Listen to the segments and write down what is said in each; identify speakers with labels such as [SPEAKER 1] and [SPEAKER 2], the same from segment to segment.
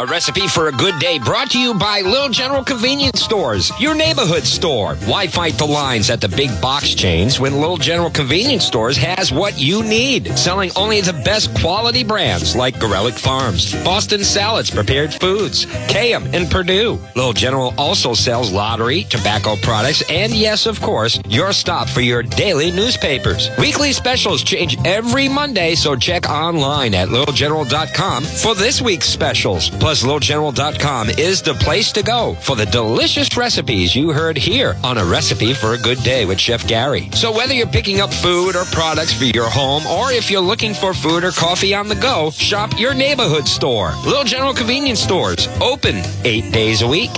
[SPEAKER 1] A recipe for a good day brought to you by Little General Convenience Stores, your neighborhood store. Why fight the lines at the big box chains when Little General Convenience Stores has what you need? Selling only the best quality brands like Garelick Farms, Boston Salads, Prepared Foods, KM, and Perdue. Little General also sells lottery, tobacco products, and yes, of course, your stop for your daily newspapers. Weekly specials change every Monday, so check online at littlegeneral.com for this week's specials. Plus, littlegeneral.com is the place to go for the delicious recipes you heard here on A Recipe for a Good Day with Chef Gary. So whether you're picking up food or products for your home, or if you're looking for food or coffee on the go, shop your neighborhood store. Little General Convenience Stores, open eight days a week.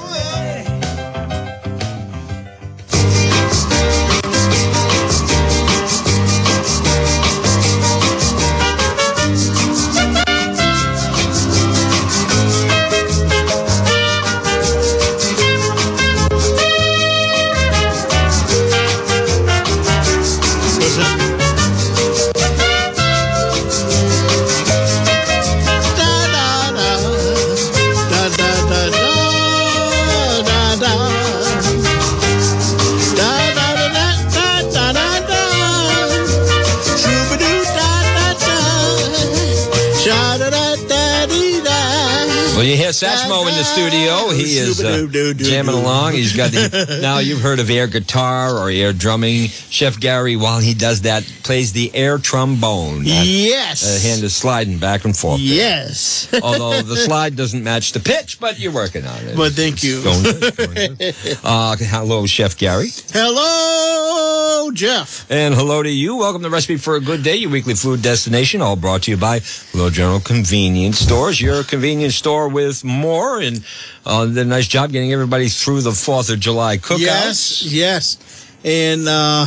[SPEAKER 1] You hear Satchmo in the studio. He is uh, jamming along. He's got the. now you've heard of air guitar or air drumming. Chef Gary, while he does that, plays the air trombone.
[SPEAKER 2] Yes.
[SPEAKER 1] uh, hand is sliding back and forth. there.
[SPEAKER 2] Yes.
[SPEAKER 1] Although the slide doesn't match the pitch, but you're working on it.
[SPEAKER 2] But thank you.
[SPEAKER 1] Going going. Uh, hello, Chef Gary.
[SPEAKER 2] Hello, Jeff.
[SPEAKER 1] And hello to you. Welcome to Recipe for a Good Day, your weekly food destination, all brought to you by Little General Convenience Stores, your convenience store with more. And uh, a nice job getting everybody through the 4th of July cookouts.
[SPEAKER 2] Yes, yes. And uh,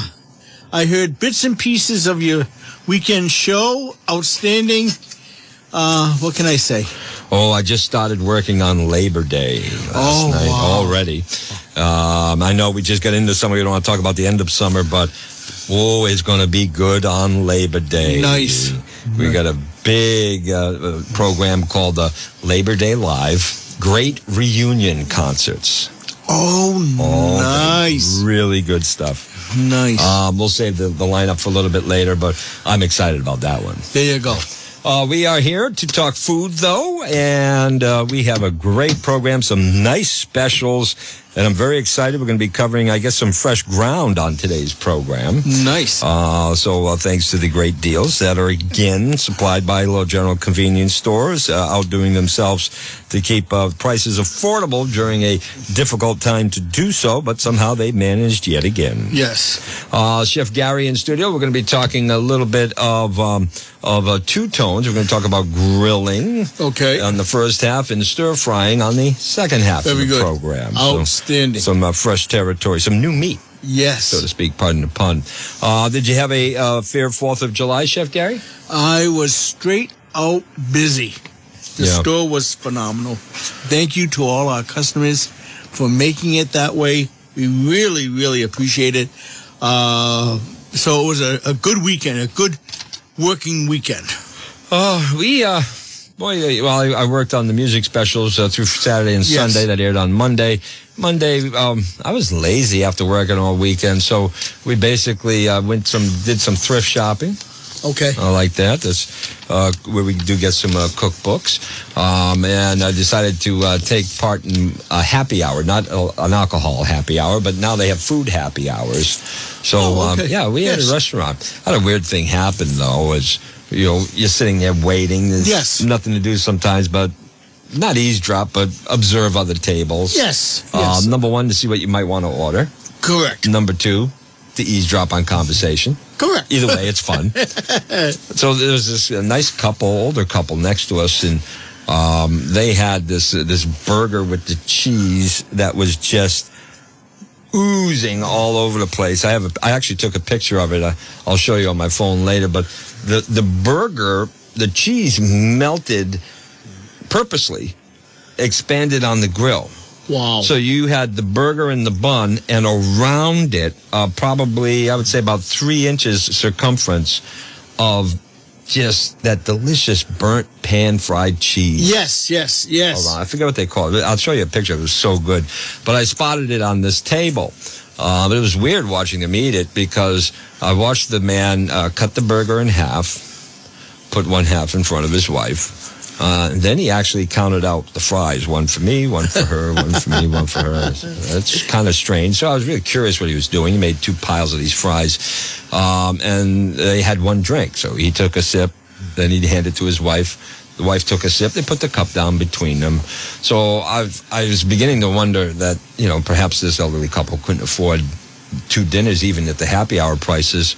[SPEAKER 2] I heard bits and pieces of your weekend show. Outstanding. Uh, what can I say?
[SPEAKER 1] Oh, I just started working on Labor Day last
[SPEAKER 2] Oh,
[SPEAKER 1] night
[SPEAKER 2] wow.
[SPEAKER 1] already. Um, I know we just got into summer. We don't want to talk about the end of summer, but whoa, it's going to be good on Labor Day.
[SPEAKER 2] Nice.
[SPEAKER 1] We got a big uh, uh, program called the Labor Day Live. Great reunion concerts.
[SPEAKER 2] Oh,
[SPEAKER 1] Oh,
[SPEAKER 2] nice.
[SPEAKER 1] Really good stuff.
[SPEAKER 2] Nice.
[SPEAKER 1] Um, we'll save the, the lineup for a little bit later, but I'm excited about that one.
[SPEAKER 2] there you go.
[SPEAKER 1] Uh, we are here to talk food, though, and uh, we have a great program, some nice specials, and I'm very excited. We're going to be covering, I guess, some fresh ground on today's program.
[SPEAKER 2] Nice.
[SPEAKER 1] Uh, so uh, thanks to the great deals that are again supplied by Little General Convenience Stores, uh, outdoing themselves to keep uh, prices affordable during a difficult time to do so, but somehow they managed yet again.
[SPEAKER 2] yes.
[SPEAKER 1] Uh, Chef Gary in studio. We're going to be talking a little bit of um, of uh, two tones. We're going to talk about grilling
[SPEAKER 2] Okay.
[SPEAKER 1] on the first half and stir frying on the second half
[SPEAKER 2] Very
[SPEAKER 1] of the
[SPEAKER 2] good.
[SPEAKER 1] program. So,
[SPEAKER 2] Outstanding.
[SPEAKER 1] some uh, fresh territory, some new meat,
[SPEAKER 2] yes.
[SPEAKER 1] so to speak. Pardon the pun. Uh, did you have a uh, fair Fourth of July, Chef Gary?
[SPEAKER 2] I was straight out busy. The
[SPEAKER 1] Yeah.
[SPEAKER 2] store was phenomenal. Thank you to all our customers for making it that way. We really, really appreciate it. Uh, so it was a, a good weekend, a good working weekend.
[SPEAKER 1] Oh, we uh. Boy, well, I, I worked on the music specials uh, through Saturday and
[SPEAKER 2] Yes.
[SPEAKER 1] Sunday that aired on Monday. Monday, um, I was lazy after working all weekend, so we basically uh, went some, did some thrift shopping.
[SPEAKER 2] Okay.
[SPEAKER 1] I like that. That's uh, where we do get some uh, cookbooks. Um, and I decided to uh, take part in a happy hour, not a, an alcohol happy hour, but now they have food happy hours. So,
[SPEAKER 2] Oh, okay.
[SPEAKER 1] um, yeah, we had a restaurant. Had a weird thing happen, though, is, you know, you're sitting there waiting. There's
[SPEAKER 2] Yes.
[SPEAKER 1] nothing to do sometimes, but not eavesdrop, but observe other tables.
[SPEAKER 2] Yes. yes.
[SPEAKER 1] Um, number one, to see what you might want to order.
[SPEAKER 2] Correct.
[SPEAKER 1] Number two, to eavesdrop on conversation.
[SPEAKER 2] Correct.
[SPEAKER 1] Either way, it's fun. so there was this nice couple, older couple next to us, and um, they had this uh, this burger with the cheese that was just oozing all over the place. I have a, I actually took a picture of it. I, I'll show you on my phone later. But the the burger, the cheese melted purposely, expanded on the grill.
[SPEAKER 2] Wow.
[SPEAKER 1] So you had the burger in the bun, and around it, uh, probably I would say about three inches circumference of just that delicious burnt pan fried cheese.
[SPEAKER 2] Yes, yes, yes.
[SPEAKER 1] Hold on, I forget what they call it. I'll show you a picture. It was so good, but I spotted it on this table. Uh, but it was weird watching them eat it because I watched the man uh, cut the burger in half, put one half in front of his wife. Uh, and then he actually counted out the fries, one for me, one for her, one for me, one for her. That's kind of strange. So I was really curious what he was doing. He made two piles of these fries, um, and they had one drink. So he took a sip, then he'd hand it to his wife. The wife took a sip. They put the cup down between them. So I've, I was beginning to wonder that, you know, perhaps this elderly couple couldn't afford two dinners even at the happy hour prices.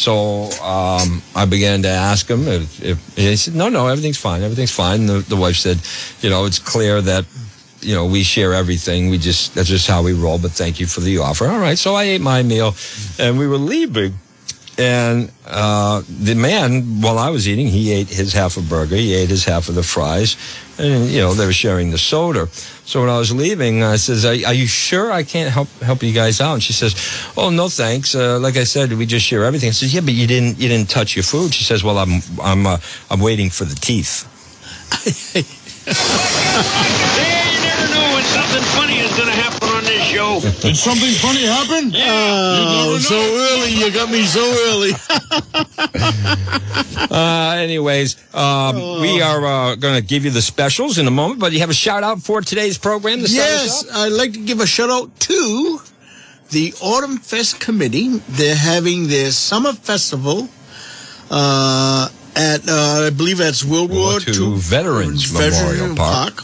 [SPEAKER 1] So um, I began to ask him if, if he said, no, no, everything's fine. Everything's fine. The, the wife said, you know, it's clear that, you know, we share everything. We just, that's just how we roll, but thank you for the offer. All right. So I ate my meal and we were leaving. And uh, the man, while I was eating, he ate his half a burger. He ate his half of the fries. And, you know, they were sharing the soda. So when I was leaving, I says, are, are you sure I can't help help you guys out? And she says, oh, no, thanks. Uh, like I said, we just share everything. I says, yeah, but you didn't you didn't touch your food. She says, well, I'm, I'm, uh, I'm waiting for the teeth.
[SPEAKER 3] You never know when something funny is going to happen
[SPEAKER 4] Did something funny happen?
[SPEAKER 2] Oh, so early. You got me so early.
[SPEAKER 1] Uh, anyways, um, we are uh, going to give you the specials in a moment, but you have a shout out for today's program. To
[SPEAKER 2] yes. I'd like to give a shout out to the Autumn Fest Committee. They're having their summer festival uh, at, uh, I believe that's World War
[SPEAKER 1] War II Veterans Memorial Park.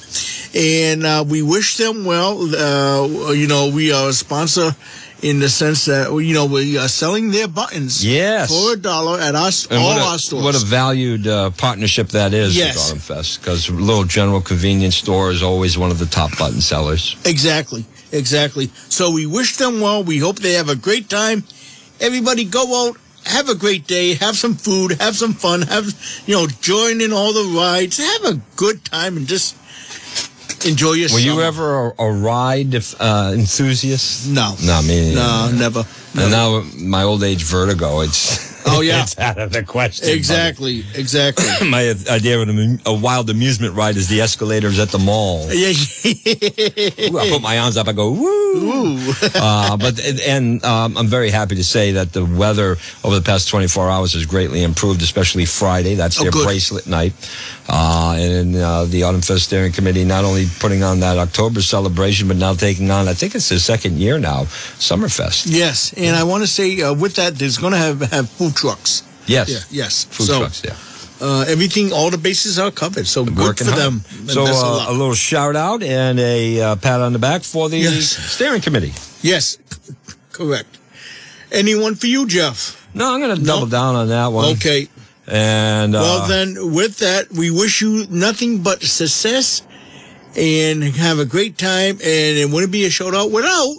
[SPEAKER 2] And uh, we wish them well. Uh, you know, we are a sponsor in the sense that, you know, we are selling their buttons
[SPEAKER 1] Yes.
[SPEAKER 2] for a dollar at us, all
[SPEAKER 1] a,
[SPEAKER 2] our stores.
[SPEAKER 1] What a valued uh, partnership that is
[SPEAKER 2] Yes.
[SPEAKER 1] with Autumn Fest because Little General Convenience Store is always one of the top button sellers.
[SPEAKER 2] Exactly, exactly. So we wish them well. We hope they have a great time. Everybody go out, have a great day, have some food, have some fun, have, you know, join in all the rides, have a good time and just enjoy your
[SPEAKER 1] Were you ever a, a ride uh, enthusiast?
[SPEAKER 2] No.
[SPEAKER 1] No, me.
[SPEAKER 2] No, never.
[SPEAKER 1] And now my old age vertigo, it's
[SPEAKER 2] Oh, yeah.
[SPEAKER 1] it's out of the question.
[SPEAKER 2] Exactly, exactly.
[SPEAKER 1] My idea of an, a wild amusement ride is the escalators at the mall.
[SPEAKER 2] yeah,
[SPEAKER 1] Ooh, I put my arms up. I go woo.
[SPEAKER 2] Ooh.
[SPEAKER 1] uh, but and um, I'm very happy to say that the weather over the past 24 hours has greatly improved, especially Friday. That's
[SPEAKER 2] Oh,
[SPEAKER 1] their
[SPEAKER 2] good.
[SPEAKER 1] bracelet night, uh, and uh, the Autumn Fest Steering Committee not only putting on that October celebration, but now taking on I think it's the second year now Summerfest.
[SPEAKER 2] yes, and I want to say uh, with that, there's going to have, have food trucks.
[SPEAKER 1] Yes,
[SPEAKER 2] Yeah, yes.
[SPEAKER 1] food
[SPEAKER 2] so,
[SPEAKER 1] trucks. Yeah,
[SPEAKER 2] Uh, everything, all the bases are covered. So good
[SPEAKER 1] Working
[SPEAKER 2] for
[SPEAKER 1] hard.
[SPEAKER 2] them. And
[SPEAKER 1] So uh,
[SPEAKER 2] luck.
[SPEAKER 1] a little shout out and a uh, pat on the back for the
[SPEAKER 2] Yes.
[SPEAKER 1] steering committee.
[SPEAKER 2] Yes, correct. Anyone for you, Jeff?
[SPEAKER 1] No, I'm going to double down on that one.
[SPEAKER 2] Okay.
[SPEAKER 1] And uh,
[SPEAKER 2] Well, then, with that, we wish you nothing but success and have a great time. And it wouldn't be a shout out without.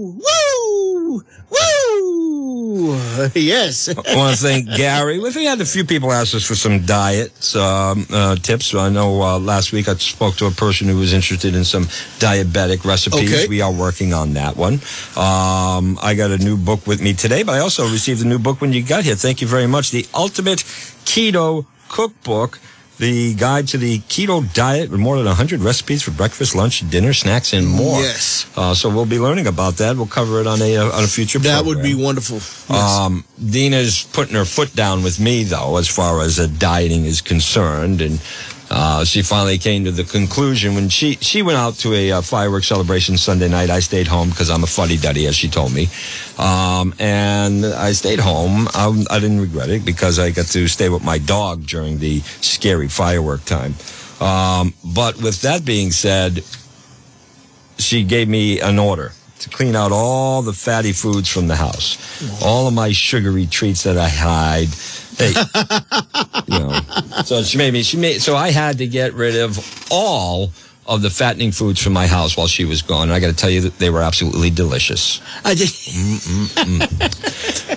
[SPEAKER 2] Woo! Woo! Woo! Yes.
[SPEAKER 1] I want to thank Gary. We've had a few people ask us for some diet um, uh, tips. I know uh, last week I spoke to a person who was interested in some diabetic recipes.
[SPEAKER 2] Okay.
[SPEAKER 1] We are working on that one. Um, I got a new book with me today, but I also received a new book when you got here. Thank you very much. The Ultimate Keto Cookbook. The guide to the keto diet with more than 100 recipes for breakfast, lunch, dinner, snacks, and more.
[SPEAKER 2] Yes.
[SPEAKER 1] Uh, so we'll be learning about that. We'll cover it on a, uh, on a future
[SPEAKER 2] That would be wonderful. Yes.
[SPEAKER 1] Um, Dina's putting her foot down with me, though, as far as uh, dieting is concerned, and uh, she finally came to the conclusion when she she went out to a uh, fireworks celebration Sunday night. I stayed home because I'm a fuddy duddy, as she told me, um, and I stayed home. I, I didn't regret it because I got to stay with my dog during the scary firework time. Um, but with that being said, she gave me an order to clean out all the fatty foods from the house, all of my sugary treats that I hide. Hey, you know, so she made me. She made so I had to get rid of all of the fattening foods from my house while she was gone. And I got to tell you that they were absolutely delicious.
[SPEAKER 2] I just,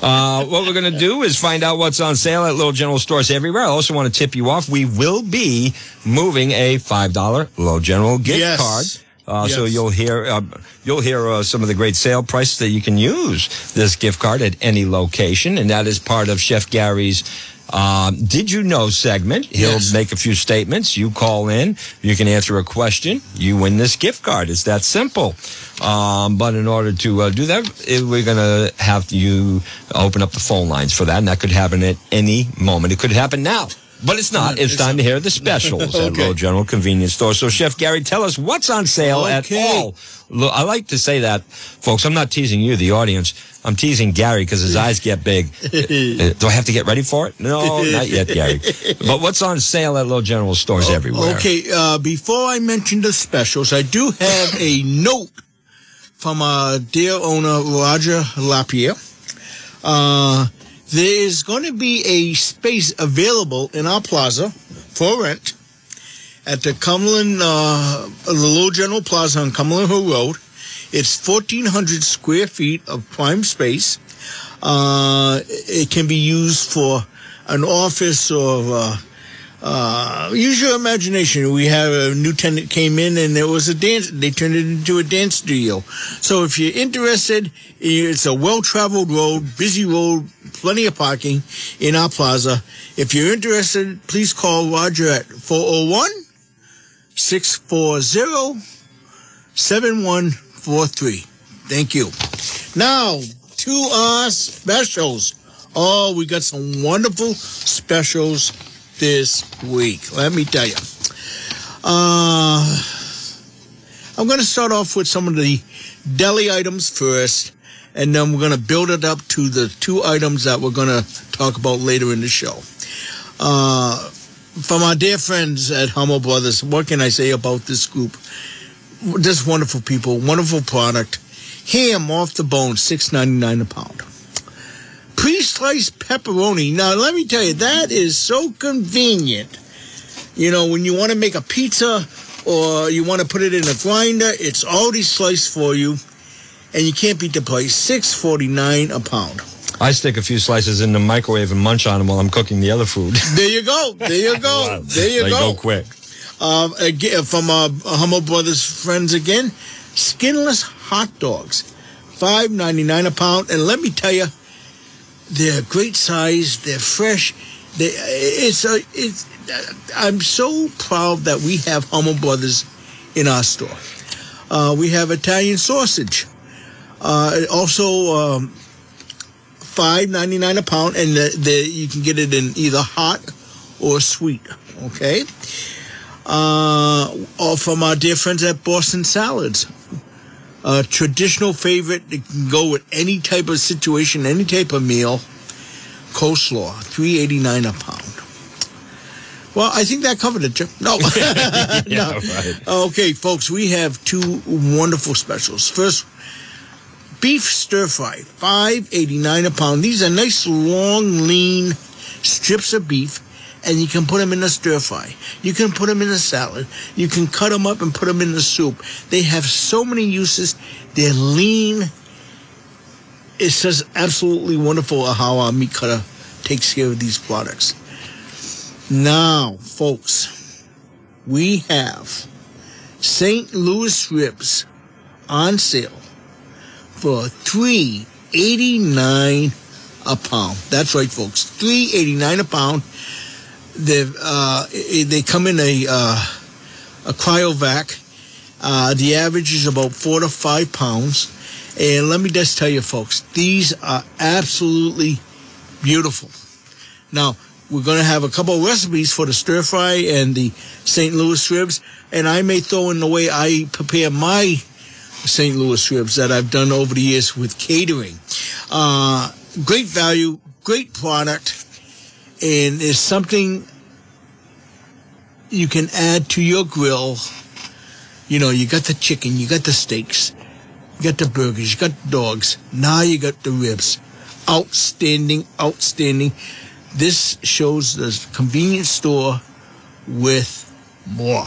[SPEAKER 1] Uh, what we're going to do is find out what's on sale at Little General stores everywhere. I also want to tip you off. We will be moving a $5 Little General gift
[SPEAKER 2] Yes.
[SPEAKER 1] card Uh, So you'll hear uh, you'll hear uh, some of the great sale prices that you can use this gift card at any location, and that is part of Chef Gary's. Um, did you know segment? He'll
[SPEAKER 2] Yes.
[SPEAKER 1] make a few statements. You call in. You can answer a question. You win this gift card. It's that simple. Um, but in order to uh, do that, eh, we're going to have you open up the phone lines for that, and that could happen at any moment. It could happen now. But it's not. It's,
[SPEAKER 2] It's
[SPEAKER 1] time to hear the specials at
[SPEAKER 2] Okay.
[SPEAKER 1] Little General Convenience Store. So, Chef Gary, tell us what's on sale at all. Look, I like to say that, folks. I'm not teasing you, the audience. I'm teasing Gary because his eyes get big. Uh, Do I have to get ready for it? No, not yet, Gary. But what's on sale at Little General stores everywhere?
[SPEAKER 2] Okay, uh, before I mention the specials, I do have a note from our dear owner, Roger Lapierre. Uh, there is going to be a space available in our plaza for rent at the Cumberland, uh, the Little General Plaza on Cumberland Hill Road. It's 1,400 square feet of prime space. Uh, it can be used for an office or uh, uh, use your imagination. We have a new tenant came in and there was a dance. They turned it into a dance studio. So if you're interested, it's a well-traveled road, busy road, plenty of parking in our plaza. If you're interested, please call Roger at 401 640 7143. Thank you. Now, to our specials. Oh, we got some wonderful specials this week. Let me tell you. Uh, I'm going to start off with some of the deli items first, and then we're going to build it up to the two items that we're going to talk about later in the show. Uh, from our dear friends at Hummel Brothers, what can I say about this group? Just wonderful people, wonderful product. Ham off the bone, six ninety nine a pound. Pre-sliced pepperoni. Now, let me tell you, that is so convenient. You know, when you want to make a pizza or you want to put it in a grinder, it's already sliced for you, and you can't beat the price. Six forty nine a pound.
[SPEAKER 1] I stick a few slices in the microwave and munch on them while I'm cooking the other food.
[SPEAKER 2] There you go. There you go. There you
[SPEAKER 1] they
[SPEAKER 2] go.
[SPEAKER 1] go quick.
[SPEAKER 2] Um, again, from our Hummel Brothers friends again, skinless hot dogs, five ninety nine a pound. And let me tell you, they're great size. They're fresh. They, it's a, it's. I'm so proud that we have Hummel Brothers in our store. Uh, we have Italian sausage. Uh, also, um, five ninety nine a pound, and the, the, you can get it in either hot or sweet. Okay uh, or from our dear friends at Boston Salads. A traditional favorite that can go with any type of situation, any type of meal. Coleslaw, three eighty nine a pound. Well, I think that covered it, Jim. No,
[SPEAKER 1] Yeah,
[SPEAKER 2] no.
[SPEAKER 1] right.
[SPEAKER 2] Okay, folks, we have two wonderful specials. First, beef stir fry, five eighty nine a pound. These are nice, long, lean strips of beef, and you can put them in a stir fry. You can put them in a salad. You can cut them up and put them in the soup. They have so many uses. They're lean. It's just absolutely wonderful how our meat cutter takes care of these products. Now, folks, we have St. Louis ribs on sale for three eighty nine a pound. That's right, folks. Three eighty nine a pound. They uh, they come in a uh, a cryovac. Uh, the average is about four to five pounds. And let me just tell you, folks, these are absolutely beautiful. Now, we're going to have a couple of recipes for the stir fry and the St. Louis ribs, and I may throw in the way I prepare my St. Louis ribs that I've done over the years with catering. Uh, great value, great product, and it's something you can add to your grill. You know, you got the chicken, you got the steaks, you got the burgers, you got the dogs. Now you got the ribs. Outstanding, outstanding. This shows the convenience store with more.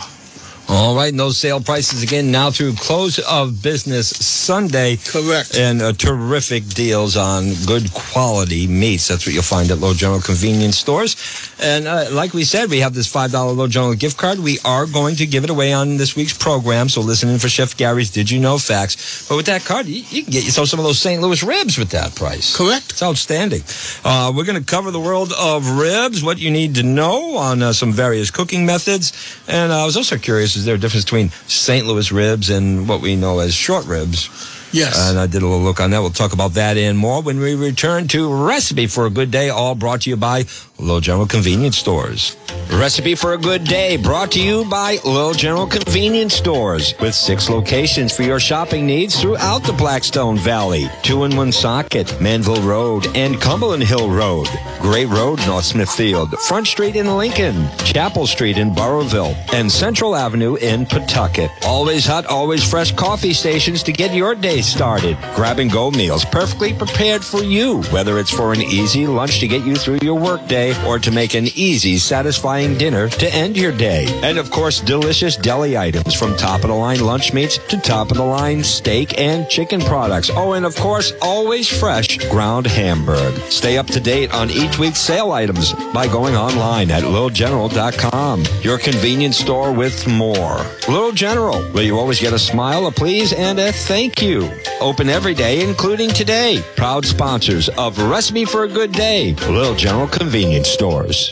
[SPEAKER 1] All right, and those sale prices again now through close of business Sunday.
[SPEAKER 2] Correct.
[SPEAKER 1] And uh, terrific deals on good quality meats. That's what you'll find at Low General Convenience Stores. And uh, like we said, we have this $5 Low General gift card. We are going to give it away on this week's program. So listen in for Chef Gary's Did You Know Facts. But with that card, you, you can get yourself some of those St. Louis ribs with that price.
[SPEAKER 2] Correct.
[SPEAKER 1] It's outstanding. Uh, we're going to cover the world of ribs, what you need to know on uh, some various cooking methods. And uh, I was also curious, is there a difference between St. Louis ribs and what we know as short ribs?
[SPEAKER 2] Yes.
[SPEAKER 1] And I did a little look on that. We'll talk about that and more when we return to Recipe for a Good Day, all brought to you by Little General Convenience Stores. Recipe for a Good Day, brought to you by Little General Convenience Stores, with six locations for your shopping needs throughout the Blackstone Valley. Two in Woonsocket, Manville Road, and Cumberland Hill Road. Gray Road, North Smithfield, Front Street in Lincoln, Chapel Street in Burrillville, and Central Avenue in Pawtucket. Always hot, always fresh coffee stations to get your day started. Grab and go meals perfectly prepared for you, whether it's for an easy lunch to get you through your workday or to make an easy, satisfying dinner to end your day. And of course, delicious deli items from top of the line lunch meats to top of the line steak and chicken products. Oh, and of course, always fresh ground hamburg. Stay up to date on each week's sale items by going online at littlegeneral.com. Your convenience store with more. Little General, where you always get a smile, a please, and a thank you. Open every day, including today. Proud sponsors of Recipe for a Good Day, Little General Convenience Stores.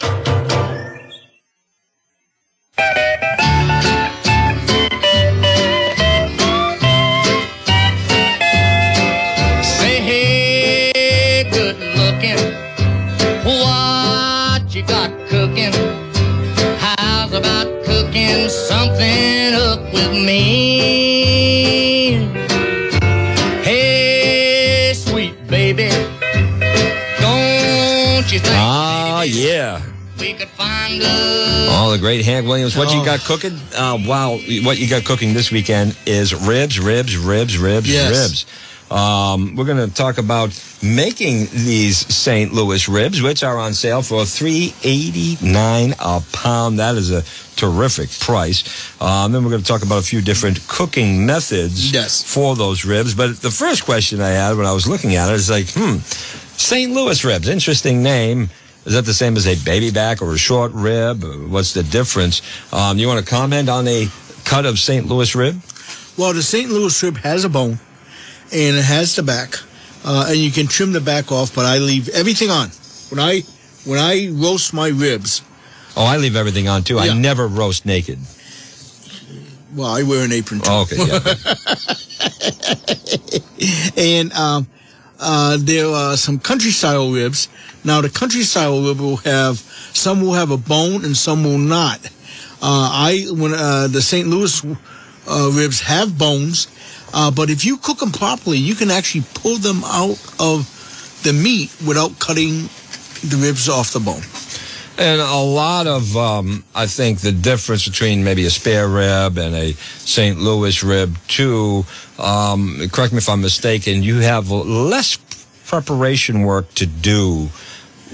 [SPEAKER 5] We could find love?
[SPEAKER 1] All the great Hank Williams. What you got cooking? Uh, wow. What you got cooking this weekend is ribs, ribs, ribs, ribs,
[SPEAKER 2] Yes.
[SPEAKER 1] ribs. Um, we're going to talk about making these St. Louis ribs, which are on sale for three eighty nine a pound. That is a terrific price. Um, then we're going to talk about a few different cooking methods
[SPEAKER 2] Yes.
[SPEAKER 1] for those ribs. But the first question I had when I was looking at it is like, hmm, St. Louis ribs, interesting name. Is that the same as a baby back or a short rib? What's the difference? Um, you want to comment on a cut of St. Louis rib?
[SPEAKER 2] Well, the St. Louis rib has a bone, and it has the back, uh, and you can trim the back off. But I leave everything on when I when I roast my ribs.
[SPEAKER 1] Oh, I leave everything on too. I never roast naked.
[SPEAKER 2] Well, I wear an apron too.
[SPEAKER 1] Oh, okay, yeah.
[SPEAKER 2] and um, uh, there are some country style ribs. Now, the country style rib will have some will have a bone and some will not. Uh, I when uh, the St. Louis uh, ribs have bones, uh, but if you cook them properly, you can actually pull them out of the meat without cutting the ribs off the bone.
[SPEAKER 1] And a lot of, um, I think, the difference between maybe a spare rib and a St. Louis rib, too, um, correct me if I'm mistaken, you have less preparation work to do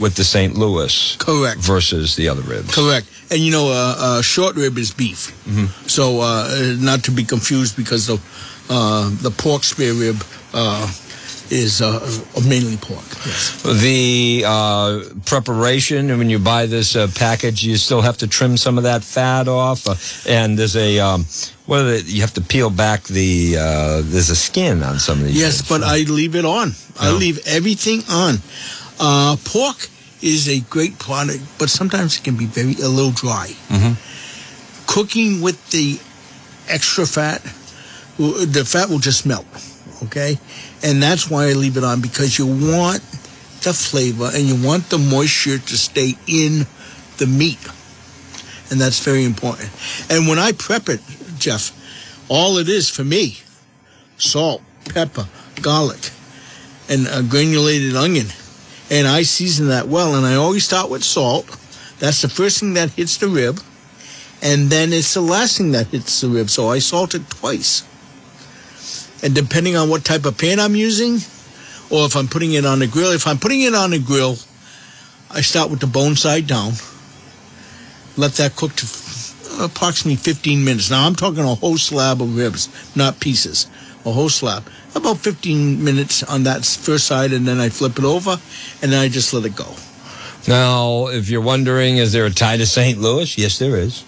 [SPEAKER 1] with the St. Louis
[SPEAKER 2] Correct.
[SPEAKER 1] versus the other ribs.
[SPEAKER 2] Correct. And you know, uh, uh, short rib is beef. So uh, not to be confused because the uh, the pork spare rib uh, is uh, mainly pork. Yes.
[SPEAKER 1] The uh, preparation, and when you buy this uh, package, you still have to trim some of that fat off. Uh, and there's a, um, what the, you have to peel back the, uh, there's a skin on some of these.
[SPEAKER 2] Yes,
[SPEAKER 1] things.
[SPEAKER 2] but I leave it on. I
[SPEAKER 1] Yeah.
[SPEAKER 2] leave everything on. Uh, pork is a great product, but sometimes it can be very a little dry.
[SPEAKER 1] Mhm.
[SPEAKER 2] Cooking with the extra fat, the fat will just melt. Okay, and that's why I leave it on because you want the flavor and you want the moisture to stay in the meat, and that's very important. And when I prep it, Jeff, all it is for me, salt, pepper, garlic, and a granulated onion. And I season that well. And I always start with salt. That's the first thing that hits the rib. And then it's the last thing that hits the rib. So I salt it twice. And depending on what type of pan I'm using, or if I'm putting it on the grill, if I'm putting it on the grill, I start with the bone side down. Let that cook to approximately 15 minutes. Now I'm talking a whole slab of ribs, not pieces, a whole slab. About 15 minutes on that first side, and then I flip it over, and then I just let it go.
[SPEAKER 1] Now, if you're wondering, is there a tie to St. Louis? Yes, there is.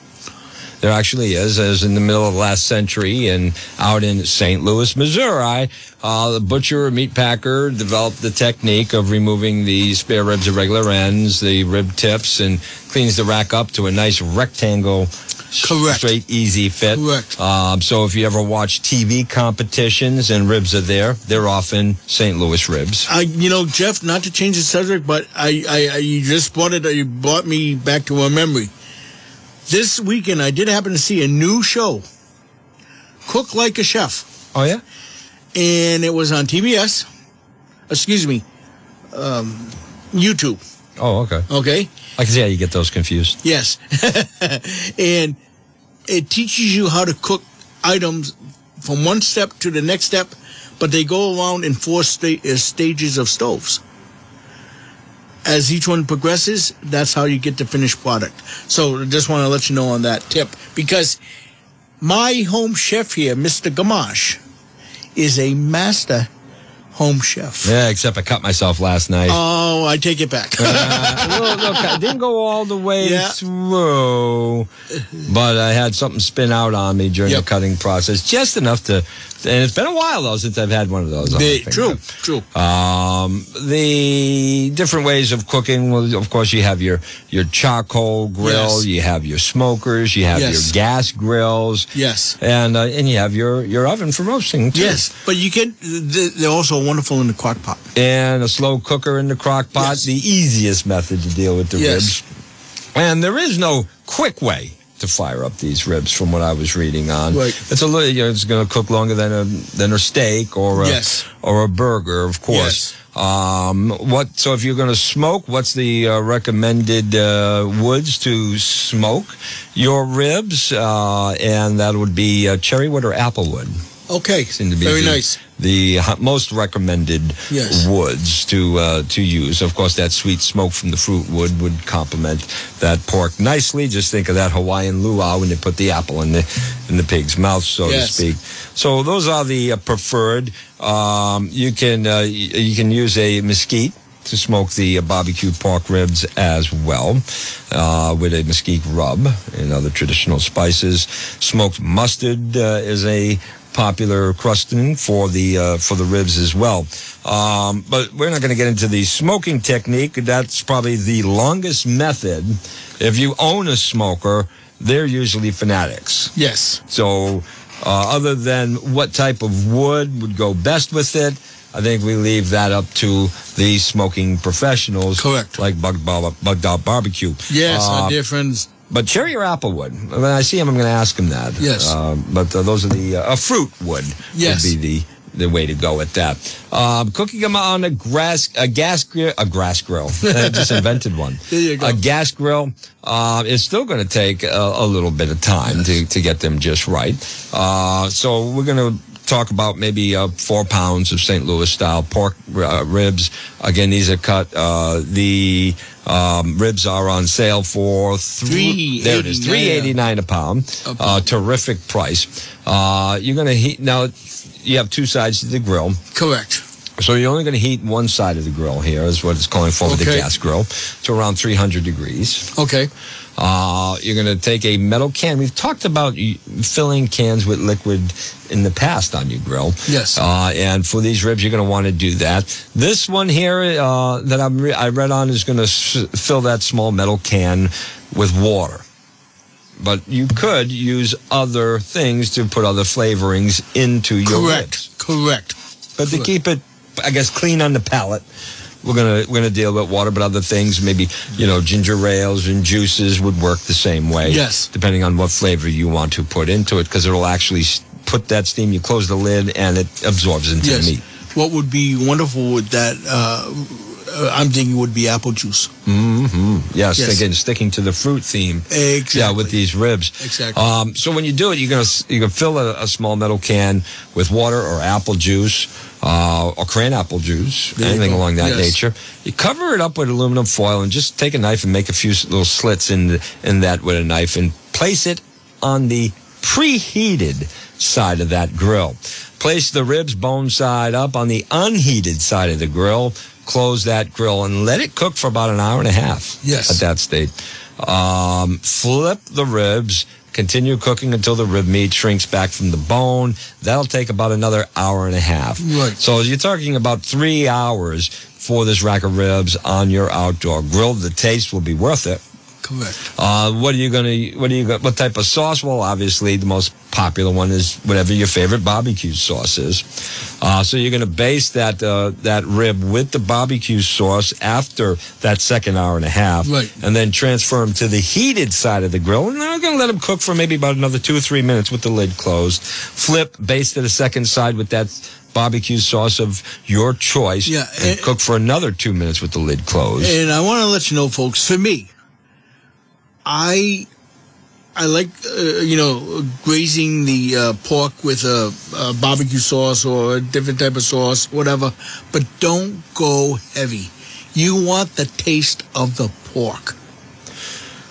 [SPEAKER 1] There actually is, as in the middle of the last century and out in St. Louis, Missouri, uh, the butcher or meat packer developed the technique of removing the spare ribs at regular ends, the rib tips, and cleans the rack up to a nice rectangle,
[SPEAKER 2] Correct.
[SPEAKER 1] straight, easy fit.
[SPEAKER 2] Correct.
[SPEAKER 1] Um, so if you ever watch TV competitions and ribs are there, they're often St. Louis ribs.
[SPEAKER 2] I, you know, Jeff, not to change the subject, but I, I, I you just brought it, you brought me back to a memory. This weekend, I did happen to see a new show, Cook Like a Chef,
[SPEAKER 1] Oh, yeah?
[SPEAKER 2] and it was on TBS. Excuse me, um, YouTube.
[SPEAKER 1] Oh, okay.
[SPEAKER 2] Okay.
[SPEAKER 1] I can see how you get those confused.
[SPEAKER 2] Yes. and it teaches you how to cook items from one step to the next step, but they go around in four sta- uh, stages of stoves. As each one progresses, that's how you get the finished product. So I just want to let you know on that tip because my home chef here, Mr. Gamache, is a master home chef.
[SPEAKER 1] Yeah, except I cut myself last night.
[SPEAKER 2] Oh, I take it back.
[SPEAKER 1] Uh, look, look, I didn't go all the way
[SPEAKER 2] Yeah.
[SPEAKER 1] through, but I had something spin out on me during
[SPEAKER 2] Yep.
[SPEAKER 1] the cutting process, just enough to. And it's been a while though since I've had one of those. on my
[SPEAKER 2] They-
[SPEAKER 1] finger.
[SPEAKER 2] true, true.
[SPEAKER 1] Um, the different ways of cooking. Well, of course, you have your your charcoal grill,
[SPEAKER 2] Yes.
[SPEAKER 1] you have your smokers, you have
[SPEAKER 2] Yes.
[SPEAKER 1] your gas grills,
[SPEAKER 2] Yes.
[SPEAKER 1] and uh, and you have your your oven for roasting too.
[SPEAKER 2] Yes, but you can. They're also wonderful in the crock pot.
[SPEAKER 1] and a slow cooker in the crock pot,
[SPEAKER 2] Yes.
[SPEAKER 1] the easiest method to deal with the
[SPEAKER 2] Yes.
[SPEAKER 1] ribs. And there is no quick way to fire up these ribs, from what I was reading on.
[SPEAKER 2] Right.
[SPEAKER 1] It's a little, you know, it's going to cook longer than a than a steak or a
[SPEAKER 2] Yes.
[SPEAKER 1] or a burger, of course. Um, what? So if you're going to smoke, what's the uh, recommended uh, woods to smoke your ribs? Uh, and that would be uh, cherry wood or apple wood
[SPEAKER 2] Okay,
[SPEAKER 1] seem to be
[SPEAKER 2] very nice.
[SPEAKER 1] The most recommended
[SPEAKER 2] Yes.
[SPEAKER 1] woods to uh, to use. Of course, that sweet smoke from the fruit wood would complement that pork nicely. Just think of that Hawaiian luau when they put the apple in the in the pig's mouth, so
[SPEAKER 2] Yes.
[SPEAKER 1] to speak. So those are the uh, preferred. Um, you can uh, you can use a mesquite to smoke the uh, barbecue pork ribs as well uh, with a mesquite rub and other traditional spices. Smoked mustard uh, is a popular crusting for the uh, for the ribs as well. Um, but we're not going to get into the smoking technique. That's probably the longest method. If you own a smoker, they're usually fanatics.
[SPEAKER 2] Yes,
[SPEAKER 1] So, uh, other than what type of wood would go best with it, I think we leave that up to the smoking professionals.
[SPEAKER 2] Correct.
[SPEAKER 1] Like Bug, Out Barbecue.
[SPEAKER 2] yes,
[SPEAKER 1] Uh,
[SPEAKER 2] our dear friends.
[SPEAKER 1] But cherry or apple wood? When I see him, I'm going to ask him that.
[SPEAKER 2] Yes.
[SPEAKER 1] Uh, but uh, those are the uh, a fruit wood.
[SPEAKER 2] Yes.
[SPEAKER 1] Would be the the way to go with that. Um, cooking them on a grass a gas grill a grass grill. I just invented one.
[SPEAKER 2] There you go.
[SPEAKER 1] A gas grill uh, is still going to take a, a little bit of time to to get them just right. Uh, so we're going to. Talk about maybe uh, four pounds of St. Louis style pork uh, ribs. Again, these are cut. Uh, the um, ribs are on sale for three. There it is, three eighty nine a pound.
[SPEAKER 2] A
[SPEAKER 1] Uh, terrific price. Uh, you're going to heat now. You have two sides to the grill.
[SPEAKER 2] Correct.
[SPEAKER 1] So you're only going to heat one side of the grill here, is what it's calling for with the gas grill, to around 300 degrees.
[SPEAKER 2] Okay.
[SPEAKER 1] Uh, you're going to take a metal can. We've talked about filling cans with liquid in the past on your grill.
[SPEAKER 2] Yes.
[SPEAKER 1] Uh, and for these ribs, you're going to want to do that. This one here uh, that I'm re- I read on is going to s- fill that small metal can with water. But you could use other things to put other flavorings into your ribs.
[SPEAKER 2] Correct. Correct.
[SPEAKER 1] But to keep it, I guess, clean on the palate, we're gonna we're gonna deal with water. But other things, maybe you know, ginger ales and juices would work the same way.
[SPEAKER 2] Yes.
[SPEAKER 1] depending on what flavor you want to put into it, because it'll actually put that steam. You close the lid, and it absorbs into
[SPEAKER 2] Yes.
[SPEAKER 1] the meat.
[SPEAKER 2] What would be wonderful with that? Uh, uh, I'm thinking would be apple juice.
[SPEAKER 1] Mm-hmm. Yes,
[SPEAKER 2] Yes.
[SPEAKER 1] again, sticking to the fruit theme.
[SPEAKER 2] Exactly.
[SPEAKER 1] Yeah, with these ribs.
[SPEAKER 2] Exactly.
[SPEAKER 1] Um, so when you do it, you're gonna you're gonna fill a, a small metal can with water or apple juice uh, or cran apple juice,
[SPEAKER 2] There
[SPEAKER 1] anything along that
[SPEAKER 2] Yes.
[SPEAKER 1] nature. You cover it up with aluminum foil and just take a knife and make a few little slits in the, in that with a knife and place it on the preheated side of that grill. Place the ribs bone side up on the unheated side of the grill. Close that grill and let it cook for about an hour and a half.
[SPEAKER 2] Yes.
[SPEAKER 1] At that state. Um, flip the ribs. Continue cooking until the rib meat shrinks back from the bone. That'll take about another hour and a half.
[SPEAKER 2] Right.
[SPEAKER 1] So you're talking about three hours for this rack of ribs on your outdoor grill. The taste will be worth it.
[SPEAKER 2] Correct.
[SPEAKER 1] Uh, what are you gonna? What are you? Gonna, what type of sauce? Well, obviously the most popular one is whatever your favorite barbecue sauce is. Uh, so you're gonna base that uh, that rib with the barbecue sauce after that second hour and a half,
[SPEAKER 2] Right.
[SPEAKER 1] And then transfer them to the heated side of the grill, and I'm gonna let them cook for maybe about another two or three minutes with the lid closed. Flip, base to the second side with that barbecue sauce of your choice,
[SPEAKER 2] Yeah,
[SPEAKER 1] and
[SPEAKER 2] and-
[SPEAKER 1] cook for another two minutes with the lid closed.
[SPEAKER 2] And I want to let you know, folks, for me, I I like uh, you know grazing the uh, pork with a, a barbecue sauce or a different type of sauce, whatever. But don't go heavy. You want the taste of the pork.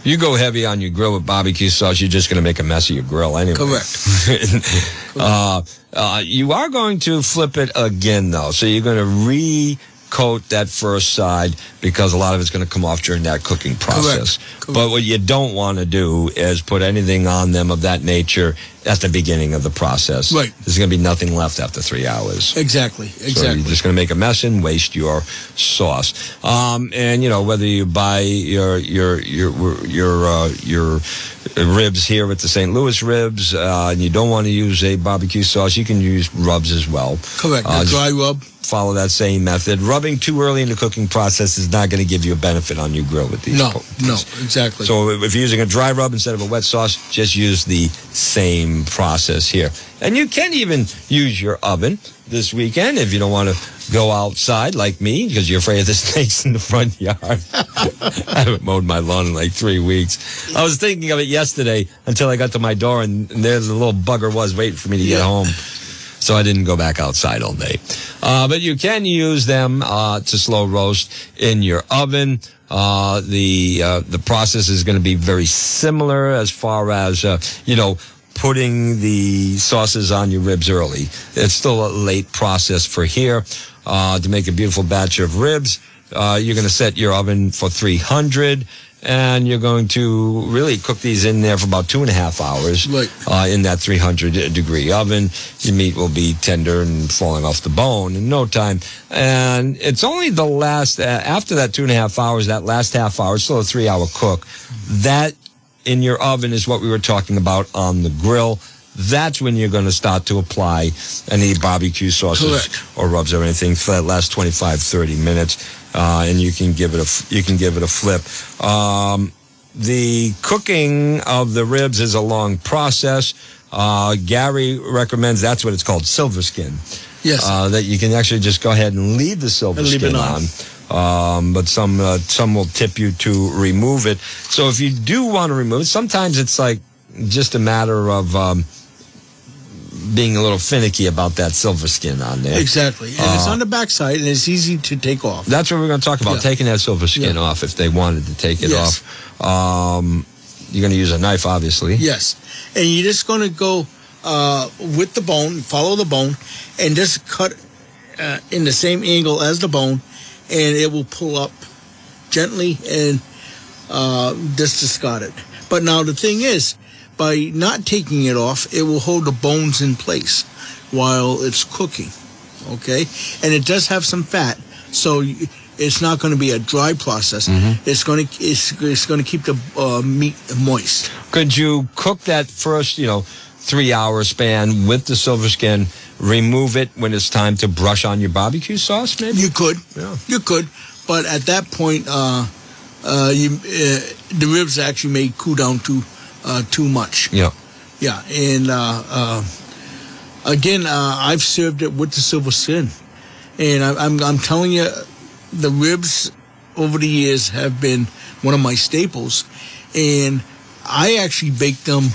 [SPEAKER 1] You go heavy on your grill with barbecue sauce, you're just going to make a mess of your grill anyway.
[SPEAKER 2] Correct.
[SPEAKER 1] uh, uh, you are going to flip it again, though. So you're going to recoat that first side because a lot of it's going to come off during that cooking process.
[SPEAKER 2] Correct.
[SPEAKER 1] But what you don't want to do is put anything on them of that nature at the beginning of the process.
[SPEAKER 2] Right.
[SPEAKER 1] There's going to be nothing left after three hours.
[SPEAKER 2] Exactly. Exactly.
[SPEAKER 1] So you're just going to make a mess and waste your sauce. Um, and you know whether you buy your your your your uh, your ribs here at the St. Louis Ribs, uh, and you don't want to use a barbecue sauce, you can use rubs as well.
[SPEAKER 2] Correct.
[SPEAKER 1] Uh,
[SPEAKER 2] dry rub.
[SPEAKER 1] Follow that same method. Rubbing too early in the cooking process is not going to give you a benefit on your grill with these.
[SPEAKER 2] No. No. Exactly.
[SPEAKER 1] So if you're using a dry rub instead of a wet sauce, just use the same process here. And you can even use your oven this weekend if you don't want to go outside like me because you're afraid of the snakes in the front yard. I haven't mowed my lawn in like three weeks. I was thinking of it yesterday until I got to my door and, and there's a little bugger was waiting for me to get
[SPEAKER 2] Yeah.
[SPEAKER 1] home. So I didn't go back outside all day. Uh, but you can use them uh, to slow roast in your oven. Uh, the uh, the process is going to be very similar as far as uh, you know putting the sauces on your ribs early. It's still a late process for here uh, to make a beautiful batch of ribs. Uh, you're going to set your oven for 300 and you're going to really cook these in there for about two and a half hours
[SPEAKER 2] Right.
[SPEAKER 1] uh, in that 300 degree oven. Your meat will be tender and falling off the bone in no time. And it's only the last, uh, after that two and a half hours, that last half hour, it's still a three hour cook. That in your oven is what we were talking about on the grill. That's when you're going to start to apply any barbecue sauces
[SPEAKER 2] Correct.
[SPEAKER 1] or rubs or anything for that last 25, 30 minutes. Uh, and you can give it a, you can give it a flip. Um, the cooking of the ribs is a long process. Uh, Gary recommends that's what it's called, silver skin.
[SPEAKER 2] Yes.
[SPEAKER 1] Uh, that you can actually just go ahead and leave the silver skin
[SPEAKER 2] on.
[SPEAKER 1] on. Um, but some uh, some will tip you to remove it. So if you do want to remove it, sometimes it's like just a matter of um, being a little finicky about that silver skin on there.
[SPEAKER 2] exactly. And it's
[SPEAKER 1] Uh,
[SPEAKER 2] on the backside, and it's easy to take off.
[SPEAKER 1] That's what we're going to talk about.
[SPEAKER 2] Yeah.
[SPEAKER 1] Taking that silver skin
[SPEAKER 2] Yeah.
[SPEAKER 1] off if they wanted to take it
[SPEAKER 2] Yes.
[SPEAKER 1] off. Um, you're going to use a knife, obviously.
[SPEAKER 2] Yes, and you're just going to go uh, with the bone, follow the bone, and just cut uh, in the same angle as the bone, and it will pull up gently and uh, just discard it. But now the thing is, by not taking it off, it will hold the bones in place while it's cooking. Okay, and it does have some fat, so. It's not going to be a dry process. It's going to it's, it's going to keep the uh, meat moist.
[SPEAKER 1] Could you cook that first, you know, three hour span with the silver skin, remove it when it's time to brush on your barbecue sauce, maybe?
[SPEAKER 2] You could,
[SPEAKER 1] Yeah.
[SPEAKER 2] you could, but at that point, uh, uh, you uh, the ribs actually may cool down too uh, too much.
[SPEAKER 1] Yeah.
[SPEAKER 2] Yeah, and uh, uh, again, uh, I've served it with the silver skin, and I, I'm I'm telling you, the ribs over the years have been one of my staples, and I actually bake them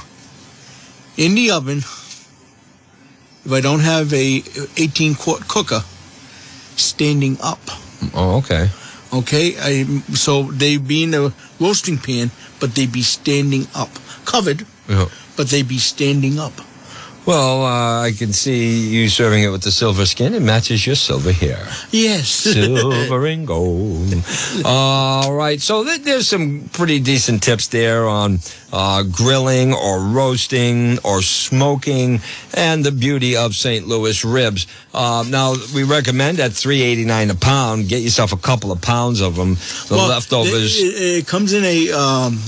[SPEAKER 2] in the oven. If I don't have a 18 quart cooker, standing up.
[SPEAKER 1] Oh, okay.
[SPEAKER 2] Okay, I, so they be in a roasting pan, but they be standing up, covered,
[SPEAKER 1] Yeah.
[SPEAKER 2] but they be standing up.
[SPEAKER 1] Well, uh, I can see you serving it with the silver skin. It matches your silver hair.
[SPEAKER 2] Yes.
[SPEAKER 1] silver and gold. All right. So th- there's some pretty decent tips there on uh, grilling or roasting or smoking and the beauty of St. Louis ribs. Uh, now, we recommend at three eighty nine a pound. Get yourself a couple of pounds of them. The
[SPEAKER 2] Well,
[SPEAKER 1] leftovers.
[SPEAKER 2] It, it comes in a um,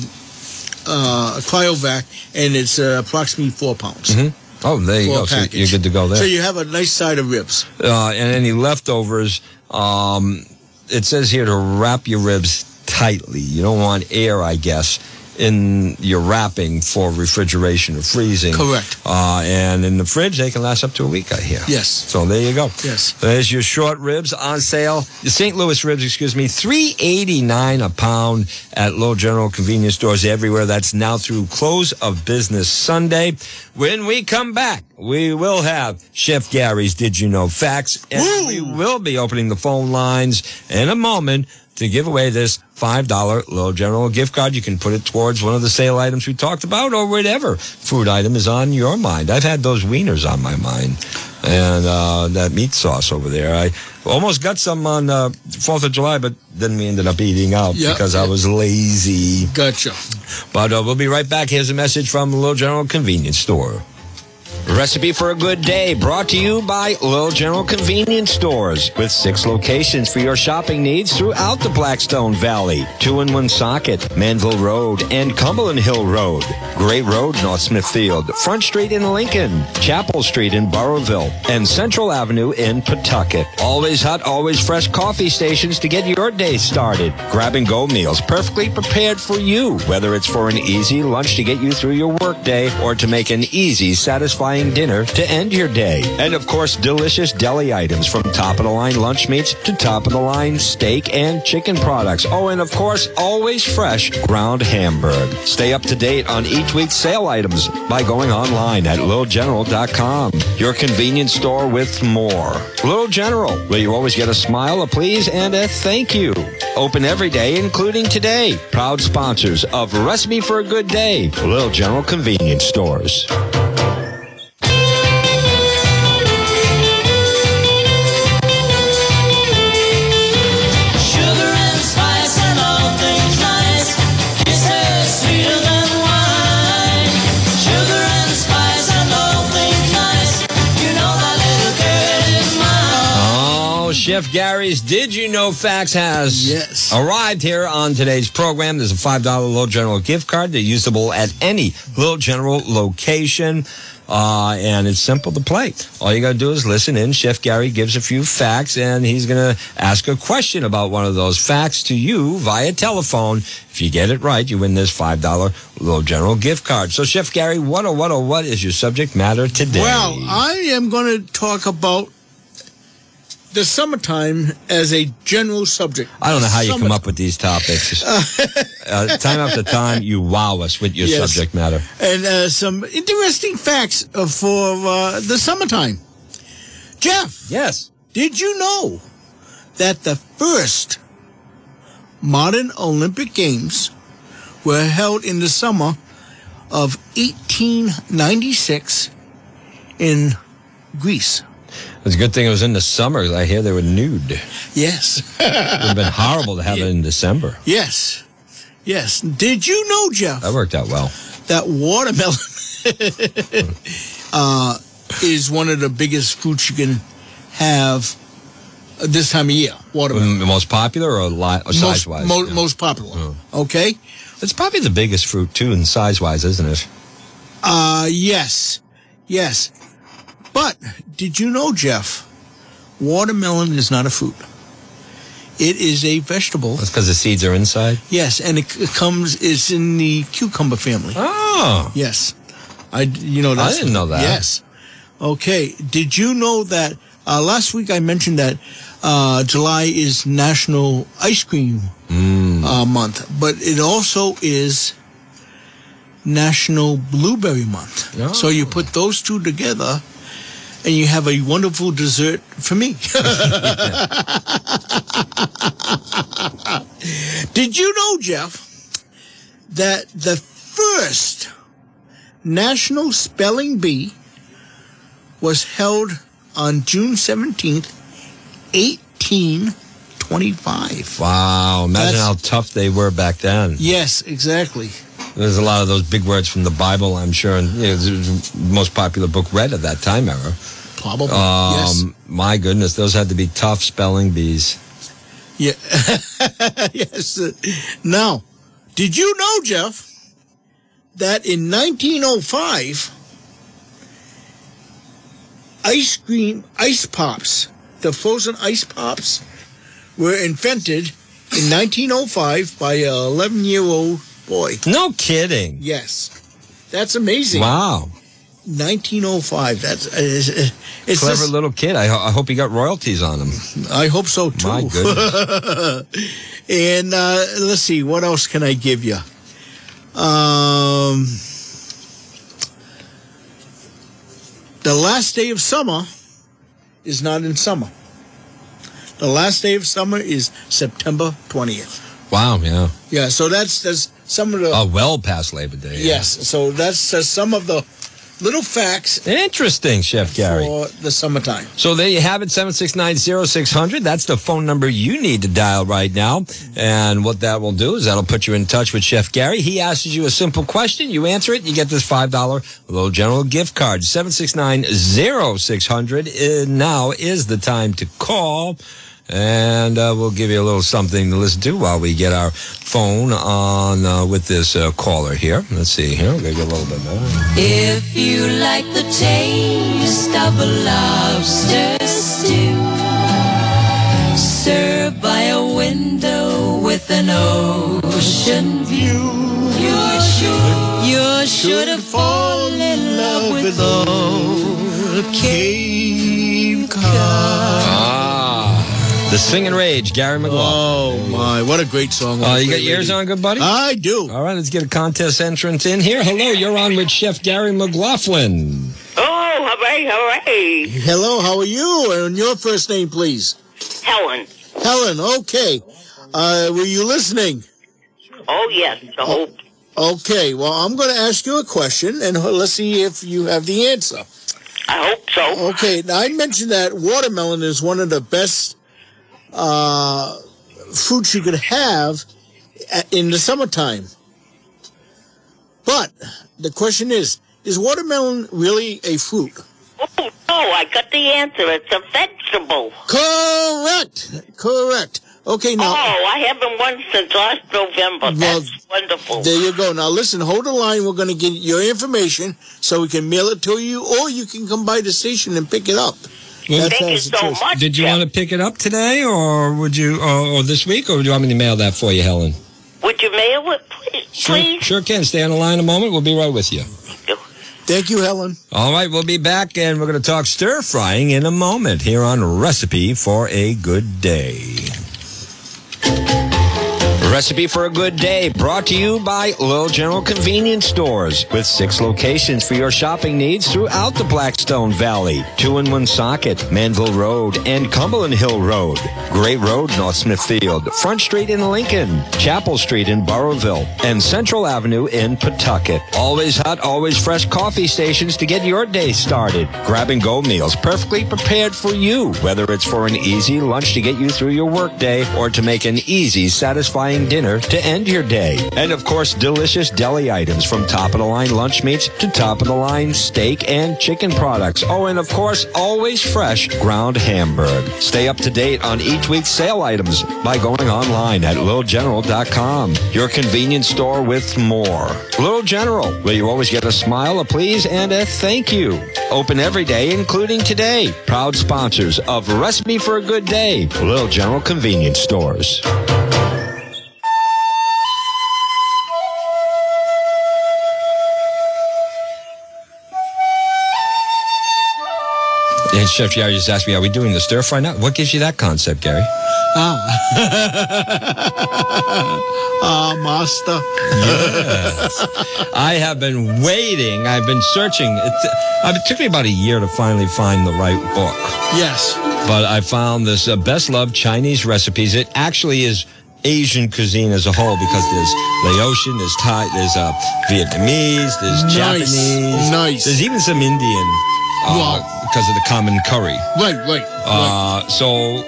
[SPEAKER 2] uh, cryovac, and it's uh, approximately four pounds.
[SPEAKER 1] Oh, there you go. So you're good to go there.
[SPEAKER 2] So you have a nice side of ribs.
[SPEAKER 1] uh, and any leftovers, um, it says here to wrap your ribs tightly. You don't want air, I guess, in your wrapping for refrigeration or freezing.
[SPEAKER 2] Correct.
[SPEAKER 1] Uh, and in the fridge, they can last up to a week, I hear.
[SPEAKER 2] Yes.
[SPEAKER 1] So there you go.
[SPEAKER 2] Yes.
[SPEAKER 1] There's your short ribs on sale. The St. Louis ribs, excuse me, three eighty nine a pound at Little General convenience stores everywhere. That's now through close of business Sunday. When we come back, we will have Chef Gary's Did You Know Facts, and
[SPEAKER 2] Woo!
[SPEAKER 1] we will be opening the phone lines in a moment to give away this $5 Little General gift card. You can put it towards one of the sale items we talked about or whatever food item is on your mind. I've had those wieners on my mind and uh, that meat sauce over there. I almost got some on uh, 4th of July, but then we ended up eating out
[SPEAKER 2] Yeah.
[SPEAKER 1] because I was lazy.
[SPEAKER 2] Gotcha.
[SPEAKER 1] But uh, we'll be right back. Here's a message from the Little General Convenience Store. Recipe for a good day brought to you by Little General Convenience Stores with six locations for your shopping needs throughout the Blackstone Valley. Two in Woonsocket, Manville Road, and Cumberland Hill Road. Great Road, North Smithfield, Front Street in Lincoln, Chapel Street in Burrillville, and Central Avenue in Pawtucket. Always hot, always fresh coffee stations to get your day started. Grab and go meals perfectly prepared for you, whether it's for an easy lunch to get you through your workday or to make an easy, satisfying dinner to end your day. And of course, delicious deli items from top of the line lunch meats to top of the line steak and chicken products. Oh, and of course, always fresh ground hamburg. Stay up to date on each week's sale items by going online at littlegeneral.com. Your convenience store with more. Little General, where you always get a smile, a please, and a thank you. Open every day, including today. Proud sponsors of Recipe for a Good Day, Little General Convenience Stores. Chef Gary's Did You Know Facts has
[SPEAKER 2] Yes.
[SPEAKER 1] arrived here on today's program. There's a $5 Little General gift card. They're usable at any Little General location. Uh, and it's simple to play. All you got to do is listen in. Chef Gary gives a few facts, and he's going to ask a question about one of those facts to you via telephone. If you get it right, you win this $5 Little General gift card. So, Chef Gary, what or what or what is your subject matter today?
[SPEAKER 2] Well, I am going to talk about the summertime as a general subject.
[SPEAKER 1] I don't know how you come up with these topics. uh, time after time, you wow us with your
[SPEAKER 2] Yes.
[SPEAKER 1] subject matter.
[SPEAKER 2] and uh, some interesting facts uh, for uh, the summertime. Jeff,
[SPEAKER 1] Yes.
[SPEAKER 2] did you know that the first modern Olympic Games were held in the summer of 1896 in Greece?
[SPEAKER 1] It's a good thing it was in the summer. I hear they were nude.
[SPEAKER 2] Yes.
[SPEAKER 1] It would have been horrible to have it in December.
[SPEAKER 2] yes. Yes. Did you know, Jeff,
[SPEAKER 1] That worked out well.
[SPEAKER 2] that watermelon uh, is one of the biggest fruits you can have this time of year? Watermelon.
[SPEAKER 1] The most popular or, li- or size wise?
[SPEAKER 2] Most, mo- most popular. Okay.
[SPEAKER 1] It's probably the biggest fruit, too, in size wise, isn't it?
[SPEAKER 2] Uh, yes. Yes. But did you know, Jeff, watermelon is not a fruit. It is a vegetable.
[SPEAKER 1] That's because the seeds are inside.
[SPEAKER 2] Yes, and it, comes. It's in the cucumber family.
[SPEAKER 1] Oh.
[SPEAKER 2] Yes, I. You know that's, I
[SPEAKER 1] didn't know that.
[SPEAKER 2] Yes. Okay. Did you know that uh, last week I mentioned that uh, July is National Ice Cream
[SPEAKER 1] Mm.
[SPEAKER 2] uh, Month, but it also is National Blueberry Month.
[SPEAKER 1] Oh.
[SPEAKER 2] So you put those two together. And you have a wonderful dessert for me. Did you know, Jeff, that the first National Spelling Bee was held on June 17th, 1825.
[SPEAKER 1] Wow, imagine
[SPEAKER 2] That's-
[SPEAKER 1] how tough they were back then.
[SPEAKER 2] Yes, exactly.
[SPEAKER 1] There's a lot of those big words from the Bible, I'm sure, and you know, it was the most popular book read at that time era.
[SPEAKER 2] Probably.
[SPEAKER 1] Um, My goodness, those had to be tough spelling bees.
[SPEAKER 2] Yeah. yes. Now, did you know, Jeff, that in 1905, ice cream, ice pops, the frozen ice pops, were invented in 1905 by a 11 year old boy.
[SPEAKER 1] No kidding.
[SPEAKER 2] Yes. That's amazing.
[SPEAKER 1] Wow.
[SPEAKER 2] 1905. That's uh, it's, it's
[SPEAKER 1] Clever
[SPEAKER 2] just-
[SPEAKER 1] little kid. I, ho- I hope he got royalties on him.
[SPEAKER 2] I hope so too.
[SPEAKER 1] My goodness.
[SPEAKER 2] and uh, let's see, what else can I give you? Um, the last day of summer is not in summer. The last day of summer is September 20th.
[SPEAKER 1] Wow, yeah.
[SPEAKER 2] Yeah, so that's that's some of the
[SPEAKER 1] Oh, well past Labor Day. yeah.
[SPEAKER 2] yes. So that's uh, some of the little facts
[SPEAKER 1] Interesting, Chef Gary.
[SPEAKER 2] for the summertime.
[SPEAKER 1] So there you have it, 7690600. That's the phone number you need to dial right now. And what that will do is that'll put you in touch with Chef Gary. He asks you a simple question. You answer it, you get this $5 Little General gift card. 7690600 Uh, now is the time to call. And uh, we'll give you a little something to listen to while we get our phone on uh, with this uh, caller here. Let's see here. Going to get a little bit more.
[SPEAKER 6] If you like the taste of a lobster stew, served by a window with an ocean view, you're sure, you're sure to fall in love with old Cape Cod.
[SPEAKER 1] The Sing and Rage, Gary McLaughlin.
[SPEAKER 2] Oh my, what a great song!
[SPEAKER 1] Uh, you got your ears on, good buddy?
[SPEAKER 2] I do.
[SPEAKER 1] All right, let's get a contest entrance in here. Hello, you're on with Chef Gary McLaughlin.
[SPEAKER 7] Oh, hooray, hooray.
[SPEAKER 2] Hello, how are you? And your first name, please.
[SPEAKER 7] Helen.
[SPEAKER 2] Helen. Okay. Uh, were you listening?
[SPEAKER 7] Oh, yes. I hope.
[SPEAKER 2] Okay. Well, I'm going to ask you a question, and let's see if you have the answer.
[SPEAKER 7] I hope so.
[SPEAKER 2] Okay. Now, I mentioned that watermelon is one of the best uh, fruits you could have in the summertime. But the question is: Is watermelon really a fruit?
[SPEAKER 7] Oh, no, I got the answer. It's a vegetable.
[SPEAKER 2] Correct. Correct. Okay. Now.
[SPEAKER 7] Oh, I haven't won since last November.
[SPEAKER 2] Well,
[SPEAKER 7] That's wonderful.
[SPEAKER 2] There you go. Now listen, hold the line. We're going to get your information so we can mail it to you, or you can come by the station and pick it up. That's
[SPEAKER 7] Thank you so much.
[SPEAKER 1] Did you
[SPEAKER 7] Jeff.
[SPEAKER 1] want to pick it up today, or would you, or, or this week, or do you want me to mail that for you, Helen?
[SPEAKER 7] Would you mail it, please?
[SPEAKER 1] Sure,
[SPEAKER 7] please?
[SPEAKER 1] sure can. Stay on the line a moment. We'll be right with you.
[SPEAKER 2] Thank you, Helen.
[SPEAKER 1] All right, we'll be back, and we're going to talk stir frying in a moment here on Recipe for a Good Day. Recipe for a Good Day brought to you by Little General Convenience Stores with six locations for your shopping needs throughout the Blackstone Valley. Two in Woonsocket, Manville Road, and Cumberland Hill Road. Great Road, North Smithfield. Front Street in Lincoln. Chapel Street in Burrillville. And Central Avenue in Pawtucket. Always hot, always fresh coffee stations to get your day started. Grab and go meals perfectly prepared for you, whether it's for an easy lunch to get you through your workday or to make an easy, satisfying dinner to end your day. And of course, delicious deli items from top of the line lunch meats to top of the line steak and chicken products. Oh, and of course, always fresh ground hamburg. Stay up to date on each week's sale items by going online at littlegeneral.com. Your convenience store with more. Little General, where you always get a smile, a please, and a thank you. Open every day, including today. Proud sponsors of Recipe for a Good Day, Little General Convenience Stores. And Chef Gary just asked me, are we doing the stir fry now? What gives you that concept, Gary?
[SPEAKER 2] Ah, ah, master. Yes.
[SPEAKER 1] I have been waiting. I've been searching. It, uh, it took me about a year to finally find the right book.
[SPEAKER 2] Yes.
[SPEAKER 1] But I found this uh, best loved Chinese recipes. It actually is Asian cuisine as a whole because there's Laotian, there's Thai, there's uh, Vietnamese, there's
[SPEAKER 2] Nice.
[SPEAKER 1] Japanese,
[SPEAKER 2] Nice.
[SPEAKER 1] There's even some Indian uh,
[SPEAKER 2] Wow.
[SPEAKER 1] because of the common curry.
[SPEAKER 2] Right, right. right.
[SPEAKER 1] Uh, so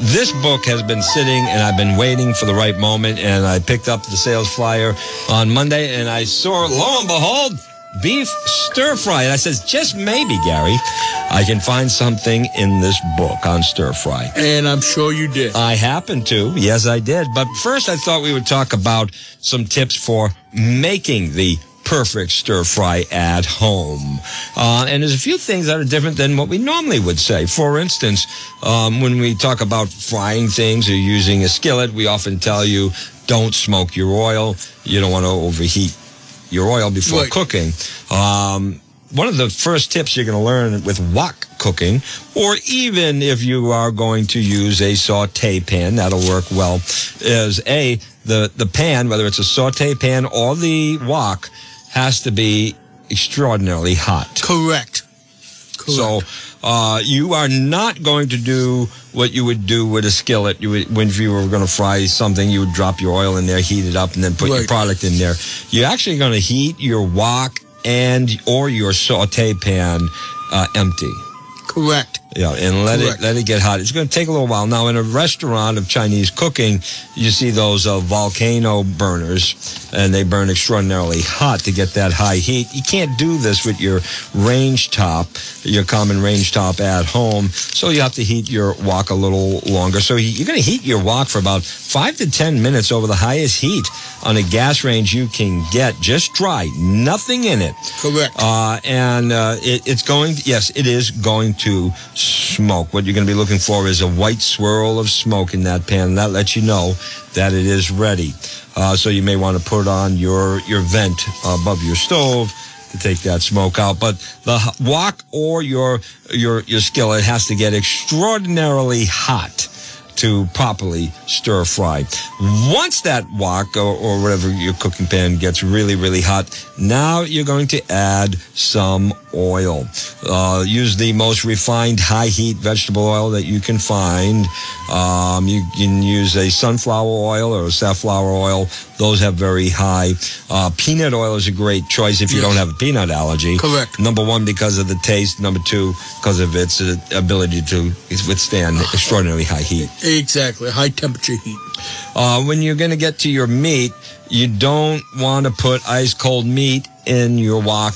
[SPEAKER 1] this book has been sitting and I've been waiting for the right moment and I picked up the sales flyer on Monday and I saw, lo and behold, beef stir fry. And I says, just maybe, Gary, I can find something in this book on stir fry.
[SPEAKER 2] And I'm sure you did.
[SPEAKER 1] I happened to. Yes, I did. But first, I thought we would talk about some tips for making the perfect stir fry at home. Uh, and there's a few things that are different than what we normally would say. For instance, um, when we talk about frying things or using a skillet, we often tell you don't smoke your oil. You don't want to overheat your oil before
[SPEAKER 2] Right.
[SPEAKER 1] cooking. Um, one of the first tips you're going to learn with wok cooking, or even if you are going to use a saute pan, that'll work well, is a the the pan, whether it's a saute pan or the wok, has to be extraordinarily hot.
[SPEAKER 2] Correct.
[SPEAKER 1] So uh, you are not going to do what you would do with a skillet. You would, when you were going to fry something, you would drop your oil in there, heat it up, and then put your product in there. You're actually going to heat your wok and or your saute pan uh, empty.
[SPEAKER 2] Correct.
[SPEAKER 1] Yeah, and let
[SPEAKER 2] Correct.
[SPEAKER 1] it let it get hot. It's going to take a little while. Now, in a restaurant of Chinese cooking, you see those uh, volcano burners, and they burn extraordinarily hot to get that high heat. You can't do this with your range top, your common range top at home. So you have to heat your wok a little longer. So you're going to heat your wok for about five to ten minutes over the highest heat on a gas range you can get, just dry, nothing in it.
[SPEAKER 2] Correct.
[SPEAKER 1] Uh, and uh, it, it's going, yes, it is going to smoke. What you're going to be looking for is a white swirl of smoke in that pan. That lets you know that it is ready. Uh, so you may want to put on your, your vent above your stove to take that smoke out. But the wok or your, your, your skillet has to get extraordinarily hot to properly stir fry. Once that wok or, or whatever your cooking pan gets really, really hot, now you're going to add some oil. Uh, use the most refined high heat vegetable oil that you can find. Um, you can use a sunflower oil or a safflower oil. Those have very high. Uh, peanut oil is a great choice if you
[SPEAKER 2] Yes.
[SPEAKER 1] don't have a peanut allergy.
[SPEAKER 2] Correct.
[SPEAKER 1] Number one, because of the taste. Number two, because of its uh, ability to withstand extraordinarily high heat.
[SPEAKER 2] Exactly. High temperature heat.
[SPEAKER 1] Uh, when you're going to get to your meat, you don't want to put ice cold meat in your wok.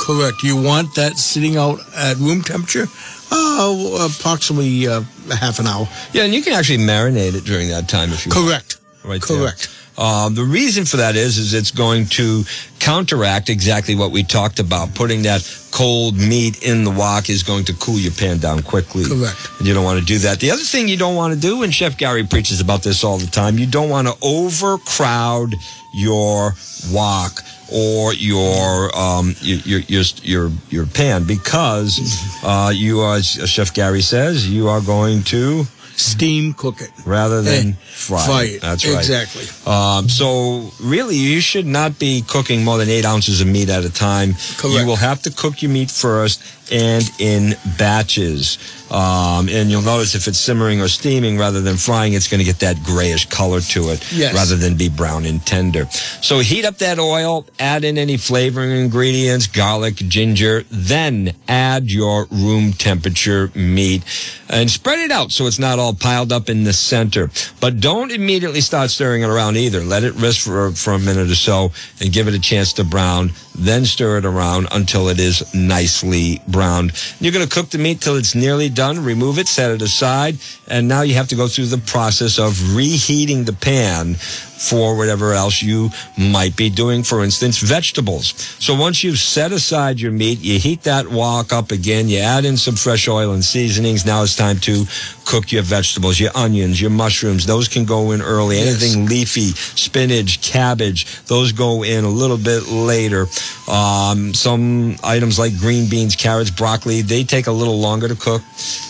[SPEAKER 2] Correct. You want that sitting out at room temperature? Uh, approximately uh, half an hour.
[SPEAKER 1] Yeah, and you can actually marinate it during that time if you want.
[SPEAKER 2] Correct.
[SPEAKER 1] Right there. Um, the reason for that is, is it's going to counteract exactly what we talked about. Putting that cold meat in the wok is going to cool your pan down quickly.
[SPEAKER 2] Correct.
[SPEAKER 1] And you don't want to do that. The other thing you don't want to do, and Chef Gary preaches about this all the time, you don't want to overcrowd your wok or your um your your your your, your pan because uh, you are, as Chef Gary says, you are going to
[SPEAKER 2] Steam cook it.
[SPEAKER 1] rather than
[SPEAKER 2] Eh,
[SPEAKER 1] fry.
[SPEAKER 2] Fry it.
[SPEAKER 1] That's right.
[SPEAKER 2] Exactly.
[SPEAKER 1] Um, so really, you should not be cooking more than eight ounces of meat at a time.
[SPEAKER 2] Correct.
[SPEAKER 1] You will have to cook your meat first and in batches. Um, and you'll notice if it's simmering or steaming rather than frying, it's going to get that grayish color to it
[SPEAKER 2] Yes.
[SPEAKER 1] rather than be brown and tender. So heat up that oil, add in any flavoring ingredients, garlic, ginger, then add your room temperature meat and spread it out so it's not all piled up in the center. But don't immediately start stirring it around either. Let it rest for, for a minute or so and give it a chance to brown. Then stir it around until it is nicely browned. You're going to cook the meat till it's nearly done. Remove it, set it aside, and now you have to go through the process of reheating the pan for whatever else you might be doing, for instance, vegetables. So once you've set aside your meat, you heat that wok up again, you add in some fresh oil and seasonings. Now it's time to cook your vegetables, your onions, your mushrooms. Those can go in early.
[SPEAKER 2] Yes.
[SPEAKER 1] Anything leafy, spinach, cabbage, those go in a little bit later. Um, some items like green beans, carrots, broccoli, they take a little longer to cook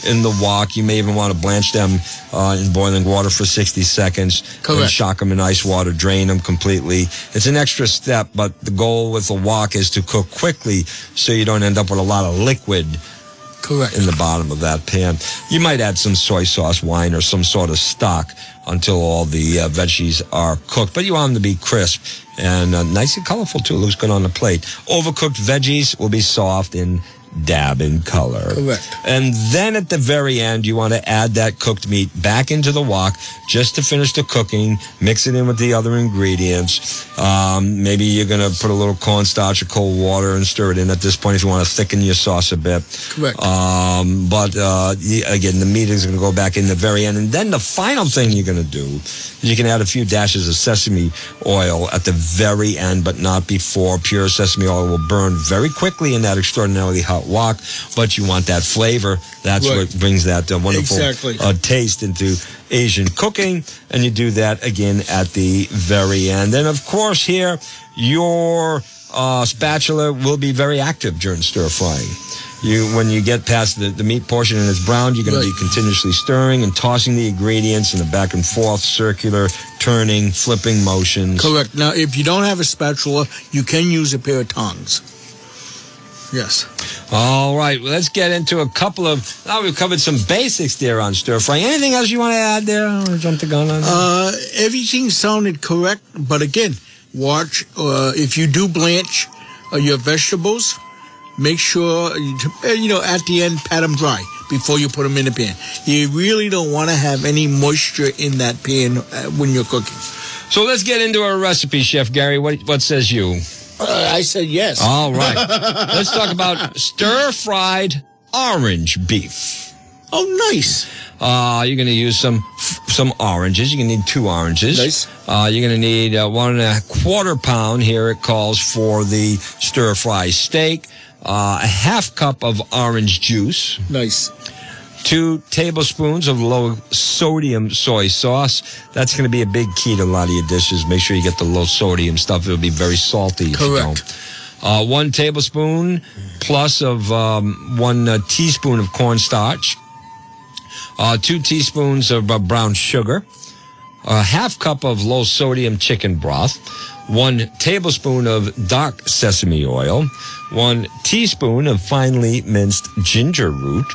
[SPEAKER 1] in the wok. You may even want to blanch them uh, in boiling water for 60 seconds. And shock them in ice water, drain them completely. It's an extra step, but the goal with the wok is to cook quickly so you don't end up with a lot of liquid
[SPEAKER 2] Correct.
[SPEAKER 1] in the bottom of that pan. You might add some soy sauce, wine, or some sort of stock until all the uh, veggies are cooked. But you want them to be crisp and uh, nice and colorful too. Looks good on the plate. Overcooked veggies will be soft and dab in color.
[SPEAKER 2] Correct.
[SPEAKER 1] And then at the very end, you want to add that cooked meat back into the wok just to finish the cooking. Mix it in with the other ingredients. Um, maybe you're going to put a little cornstarch or cold water and stir it in at this point if you want to thicken your sauce a bit.
[SPEAKER 2] Correct.
[SPEAKER 1] Um, but uh, again, the meat is going to go back in the very end. And then the final thing you're going to do is you can add a few dashes of sesame oil at the very end, but not before. Pure sesame oil will burn very quickly in that extraordinarily hot wok, but you want that flavor. That's
[SPEAKER 2] Right.
[SPEAKER 1] what brings that uh, wonderful
[SPEAKER 2] Exactly.
[SPEAKER 1] uh, taste into Asian cooking. And you do that again at the very end. And of course, here, your uh, spatula will be very active during stir frying. You, when you get past the, the meat portion and it's browned, you're going to be continuously stirring and tossing the ingredients in the back and forth, circular, turning, flipping motions.
[SPEAKER 2] Correct. Now, if you don't have a spatula, you can use a pair of tongs. Yes.
[SPEAKER 1] All right, well, let's get into a couple of. Now we've covered some basics there on stir frying. Anything else you want to add there? I want to jump the gun on that.
[SPEAKER 2] Uh, everything sounded correct, but again, watch uh, if you do blanch uh, your vegetables. Make sure you, uh, you know at the end pat them dry before you put them in the pan. You really don't want to have any moisture in that pan uh, when you're cooking.
[SPEAKER 1] So let's get into our recipe, Chef Gary. What what says you?
[SPEAKER 2] Uh, I said yes.
[SPEAKER 1] All right. let's talk about stir fried orange beef.
[SPEAKER 2] oh, nice.
[SPEAKER 1] Uh, you're going to use some some oranges. You're going to need two oranges.
[SPEAKER 2] Nice.
[SPEAKER 1] Uh, you're going to need uh, one and a quarter pound. Here it calls for the stir fry steak. Uh, a half cup of orange juice.
[SPEAKER 2] Nice.
[SPEAKER 1] Two tablespoons of low sodium soy sauce. That's going to be a big key to a lot of your dishes. Make sure you get the low sodium stuff. It'll be very salty if you
[SPEAKER 2] Correct.
[SPEAKER 1] don't. Uh, one tablespoon plus of um, one uh, teaspoon of cornstarch. Uh, two teaspoons of uh, brown sugar. A half cup of low sodium chicken broth. One tablespoon of dark sesame oil. One teaspoon of finely minced ginger root.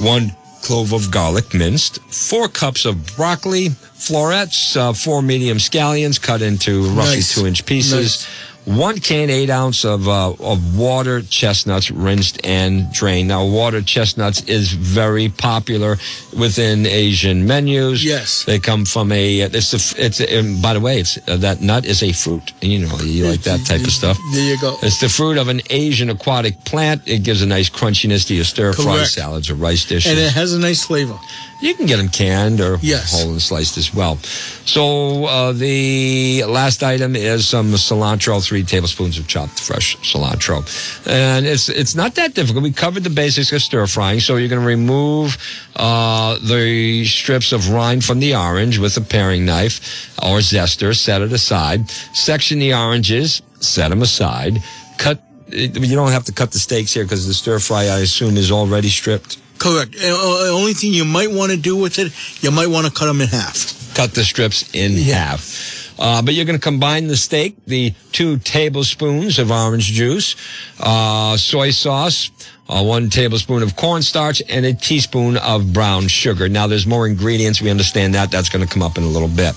[SPEAKER 1] One clove of garlic minced. Four cups of broccoli, florets, uh, four medium scallions cut into roughly
[SPEAKER 2] Nice.
[SPEAKER 1] two inch pieces.
[SPEAKER 2] Nice.
[SPEAKER 1] One can eight ounce of uh, of water chestnuts rinsed and drained. Now, water chestnuts is very popular within Asian menus.
[SPEAKER 2] Yes.
[SPEAKER 1] they come from a. It's a. It's a, and by the way, it's uh, that nut is a fruit. You know, you like that type of stuff.
[SPEAKER 2] There you go.
[SPEAKER 1] It's the fruit of an Asian aquatic plant. It gives a nice crunchiness to your stir fry salads or rice dishes.
[SPEAKER 2] And it has a nice flavor.
[SPEAKER 1] You can get them canned or
[SPEAKER 2] Yes.
[SPEAKER 1] whole and sliced as well. So uh, the last item is some cilantro, three tablespoons of chopped fresh cilantro, and it's it's not that difficult. We covered the basics of stir frying. So you're going to remove uh, the strips of rind from the orange with a paring knife or zester. Set it aside. Section the oranges. Set them aside. Cut. You don't have to cut the steaks here because the stir fry, I assume, is already stripped.
[SPEAKER 2] Correct. The uh, only thing you might want to do with it, you might want to cut them in half.
[SPEAKER 1] cut the strips in half. Uh, but you're going to combine the steak, the two tablespoons of orange juice, uh, soy sauce, uh, one tablespoon of cornstarch, and a teaspoon of brown sugar. Now, there's more ingredients. We understand that. That's going to come up in a little bit.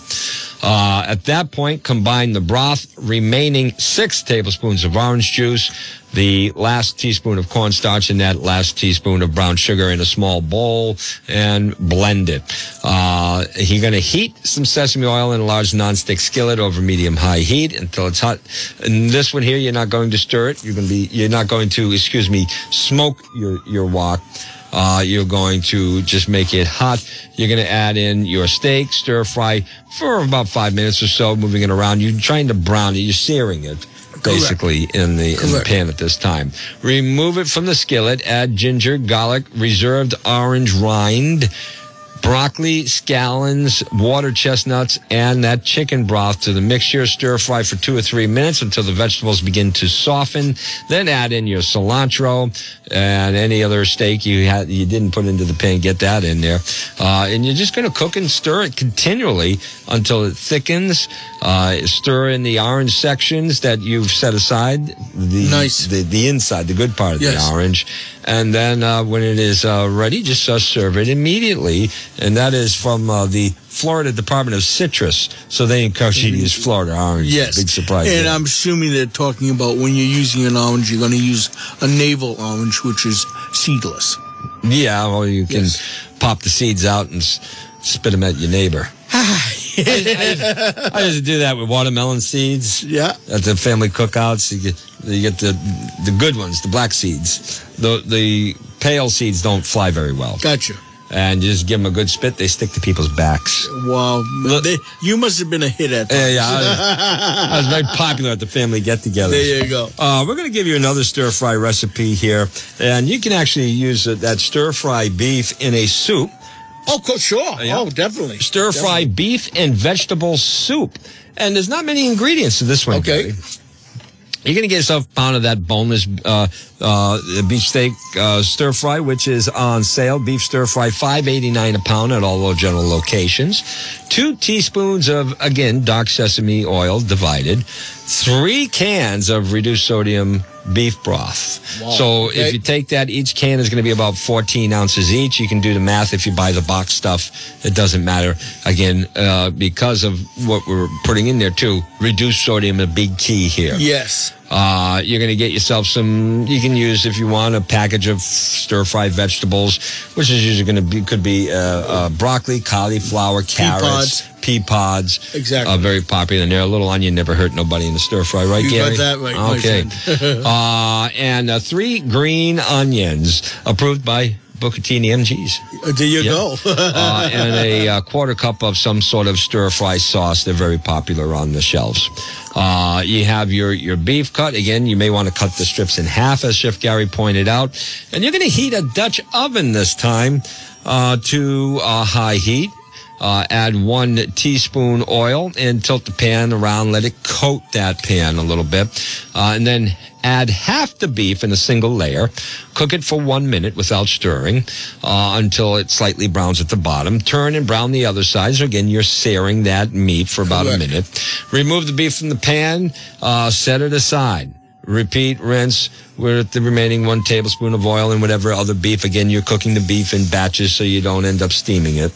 [SPEAKER 1] Uh, at that point, combine the broth, remaining six tablespoons of orange juice, the last teaspoon of cornstarch, and that last teaspoon of brown sugar in a small bowl, and blend it. Uh, you're going to heat some sesame oil in a large nonstick skillet over medium-high heat until it's hot. And this one here, you're not going to stir it. You're going to be, you're not going to, excuse me, smoke your your wok. Uh, you're going to just make it hot. You're going to add in your steak, stir fry for about five minutes or so, moving it around. You're trying to brown it. You're searing it. Basically, in the in the pan at this time. Remove it from the skillet. Add ginger, garlic, reserved orange rind, broccoli, scallions, water chestnuts, and that chicken broth to the mixture. Stir fry for two or three minutes until the vegetables begin to soften. Then add in your cilantro and any other steak you had you didn't put into the pan. Get that in there, uh, and you're just going to cook and stir it continually until it thickens. Uh, stir in the orange sections that you've set aside. The
[SPEAKER 2] Nice.
[SPEAKER 1] the, the inside, the good part of
[SPEAKER 2] Yes.
[SPEAKER 1] the orange. And then uh, when it is uh, ready, just uh, serve it immediately. And that is from uh, the Florida Department of Citrus. So they encourage you to use Florida orange.
[SPEAKER 2] Yes.
[SPEAKER 1] Big surprise.
[SPEAKER 2] And
[SPEAKER 1] there.
[SPEAKER 2] I'm assuming they're talking about when you're using an orange, you're going to use a navel orange, which is seedless.
[SPEAKER 1] yeah, well, you can
[SPEAKER 2] Yes.
[SPEAKER 1] pop the seeds out and s- spit them at your neighbor. I, just, I just do that with watermelon seeds.
[SPEAKER 2] Yeah.
[SPEAKER 1] at the family cookouts. You you get the the good ones, the black seeds. The the pale seeds don't fly very well,
[SPEAKER 2] Gotcha.
[SPEAKER 1] and you just give them a good spit. They stick to people's backs.
[SPEAKER 2] Wow. They, you must have been a hit at that.
[SPEAKER 1] Yeah, yeah. I was, I was very popular at the family get-together.
[SPEAKER 2] There you go.
[SPEAKER 1] Uh, we're going to give you another stir fry recipe here, and you can actually use uh, that stir fry beef in a soup.
[SPEAKER 2] Oh, sure.
[SPEAKER 1] Yeah.
[SPEAKER 2] Oh, definitely.
[SPEAKER 1] Stir fry beef and vegetable soup, and there's not many ingredients to this one.
[SPEAKER 2] Okay.
[SPEAKER 1] Gary. You're going to get yourself a pound of that boneless uh, uh, beef steak uh, stir fry, which is on sale. Beef stir fry, five eighty nine a pound at all general locations. Two teaspoons of again dark sesame oil divided. Three cans of reduced sodium beef broth.
[SPEAKER 2] Wow.
[SPEAKER 1] So
[SPEAKER 2] Okay.
[SPEAKER 1] if you take that, each can is going to be about 14 ounces each. You can do the math if you buy the box stuff. It doesn't matter. Again, uh, because of what we're putting in there too, reduced sodium, a big key here.
[SPEAKER 2] Yes.
[SPEAKER 1] Uh, you're going to get yourself some. You can use if you want a package of stir fried vegetables, which is usually going to be could be uh, uh, broccoli, cauliflower, carrots, pea pods.
[SPEAKER 2] Exactly.
[SPEAKER 1] Uh, very popular. And there, a little onion never hurt nobody in the stir fry, right,
[SPEAKER 2] You got
[SPEAKER 1] Gary?
[SPEAKER 2] that right,
[SPEAKER 1] Okay. uh, and uh, three green onions approved by and MGs
[SPEAKER 2] Uh, There you
[SPEAKER 1] Yeah.
[SPEAKER 2] go.
[SPEAKER 1] uh, and a uh, quarter cup of some sort of stir fry sauce. They're very popular on the shelves. Uh, you have your, your beef cut. Again, you may want to cut the strips in half, as Chef Gary pointed out. And you're going to heat a Dutch oven this time uh, to uh, high heat. Uh, add one teaspoon oil and tilt the pan around. Let it coat that pan a little bit. Uh, and then add half the beef in a single layer. Cook it for one minute without stirring uh, until it slightly browns at the bottom. Turn and brown the other side. So again, you're searing that meat for about a minute. Remove the beef from the pan. Uh, set it aside. Repeat, rinse with the remaining one tablespoon of oil and whatever other beef. Again, you're cooking the beef in batches so you don't end up steaming it.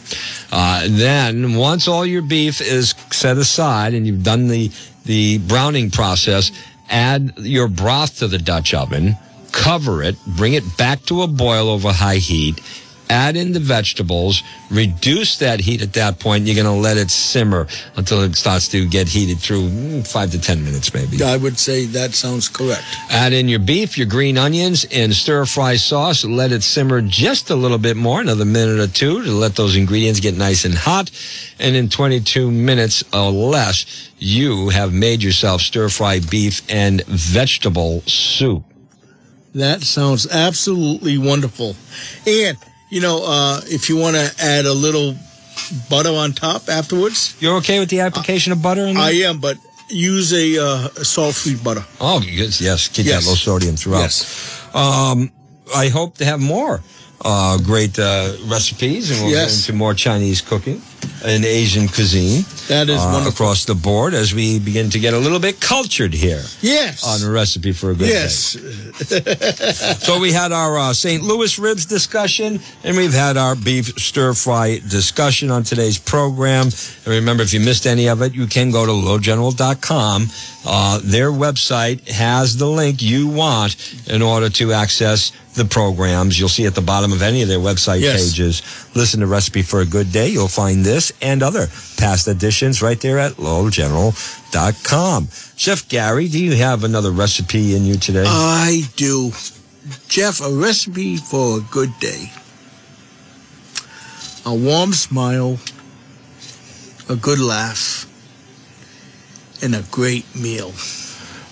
[SPEAKER 1] Uh, then, once all your beef is set aside and you've done the, the browning process, add your broth to the Dutch oven, cover it, bring it back to a boil over high heat, add in the vegetables, reduce that heat at that point. You're going to let it simmer until it starts to get heated through mm, five to 10 minutes, maybe.
[SPEAKER 2] I would say that sounds correct.
[SPEAKER 1] Add in your beef, your green onions, and stir fry sauce. Let it simmer just a little bit more, another minute or two to let those ingredients get nice and hot. And in 22 minutes or less, you have made yourself stir fry beef and vegetable soup.
[SPEAKER 2] That sounds absolutely wonderful. And, you know, uh, if you want to add a little butter on top afterwards,
[SPEAKER 1] You're okay with the application of butter in there?
[SPEAKER 2] I am, but use a, uh, salt free butter.
[SPEAKER 1] Oh, yes, yes. Keep
[SPEAKER 2] Yes.
[SPEAKER 1] that low sodium throughout.
[SPEAKER 2] Yes.
[SPEAKER 1] Um, I hope to have more uh, great uh, recipes, and we'll
[SPEAKER 2] Yes.
[SPEAKER 1] get into more Chinese cooking and Asian cuisine
[SPEAKER 2] That is
[SPEAKER 1] uh,
[SPEAKER 2] wonderful.
[SPEAKER 1] across the board as we begin to get a little bit cultured here
[SPEAKER 2] Yes.
[SPEAKER 1] on a recipe for a good Day. yes. So we had our uh, St. Louis ribs discussion, and we've had our beef stir fry discussion on today's program. And remember, if you missed any of it, you can go to littlegeneral.com. Uh, their website has the link you want in order to access the programs. You'll see at the bottom of any of their website
[SPEAKER 2] Yes.
[SPEAKER 1] pages. Listen to Recipe for a Good Day. You'll find this and other past editions right there at littlegeneral.com. Chef Gary, do you have another recipe in you today?
[SPEAKER 2] I do. Jeff, a recipe for a good day. A warm smile, a good laugh, and a great meal.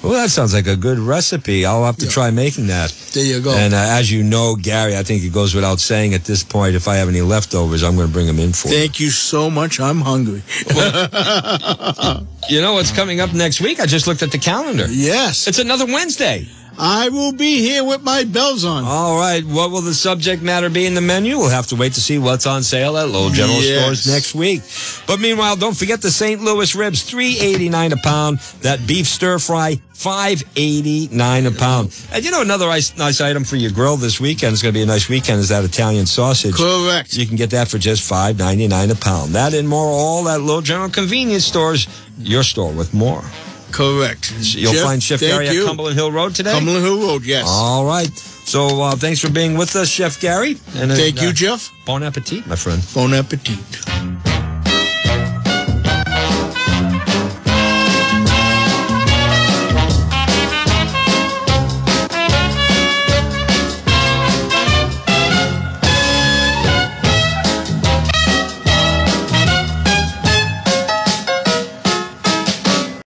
[SPEAKER 1] Well, that sounds like a good recipe. I'll have to
[SPEAKER 2] Yeah.
[SPEAKER 1] try making that.
[SPEAKER 2] There you go.
[SPEAKER 1] And uh, as you know, Gary, I think it goes without saying at this point, if I have any leftovers, I'm going to bring them in for you.
[SPEAKER 2] Thank you so much. I'm hungry.
[SPEAKER 1] You know what's coming up next week? I just looked at the calendar.
[SPEAKER 2] Yes.
[SPEAKER 1] It's another Wednesday.
[SPEAKER 2] I will be here with my bells on.
[SPEAKER 1] All right. What will the subject matter be in the menu? We'll have to wait to see what's on sale at Little General
[SPEAKER 2] Yes.
[SPEAKER 1] Stores next week. But meanwhile, don't forget the St. Louis ribs, three eighty nine a pound. That beef stir fry, five eighty nine a pound. And you know another nice, nice item for your grill this weekend. It's going to be a nice weekend. Is that Italian sausage?
[SPEAKER 2] Correct.
[SPEAKER 1] You can get that for just five ninety nine a pound. That and more, all at Little General Convenience Stores. Your store with more.
[SPEAKER 2] Correct.
[SPEAKER 1] You'll
[SPEAKER 2] Jeff,
[SPEAKER 1] find Chef Gary
[SPEAKER 2] you.
[SPEAKER 1] at Cumberland Hill Road today.
[SPEAKER 2] Cumberland Hill Road, yes.
[SPEAKER 1] All right. So uh, thanks for being with us, Chef Gary. And
[SPEAKER 2] Thank
[SPEAKER 1] uh,
[SPEAKER 2] you, Jeff.
[SPEAKER 1] Bon appetit, my friend.
[SPEAKER 2] Bon appetit.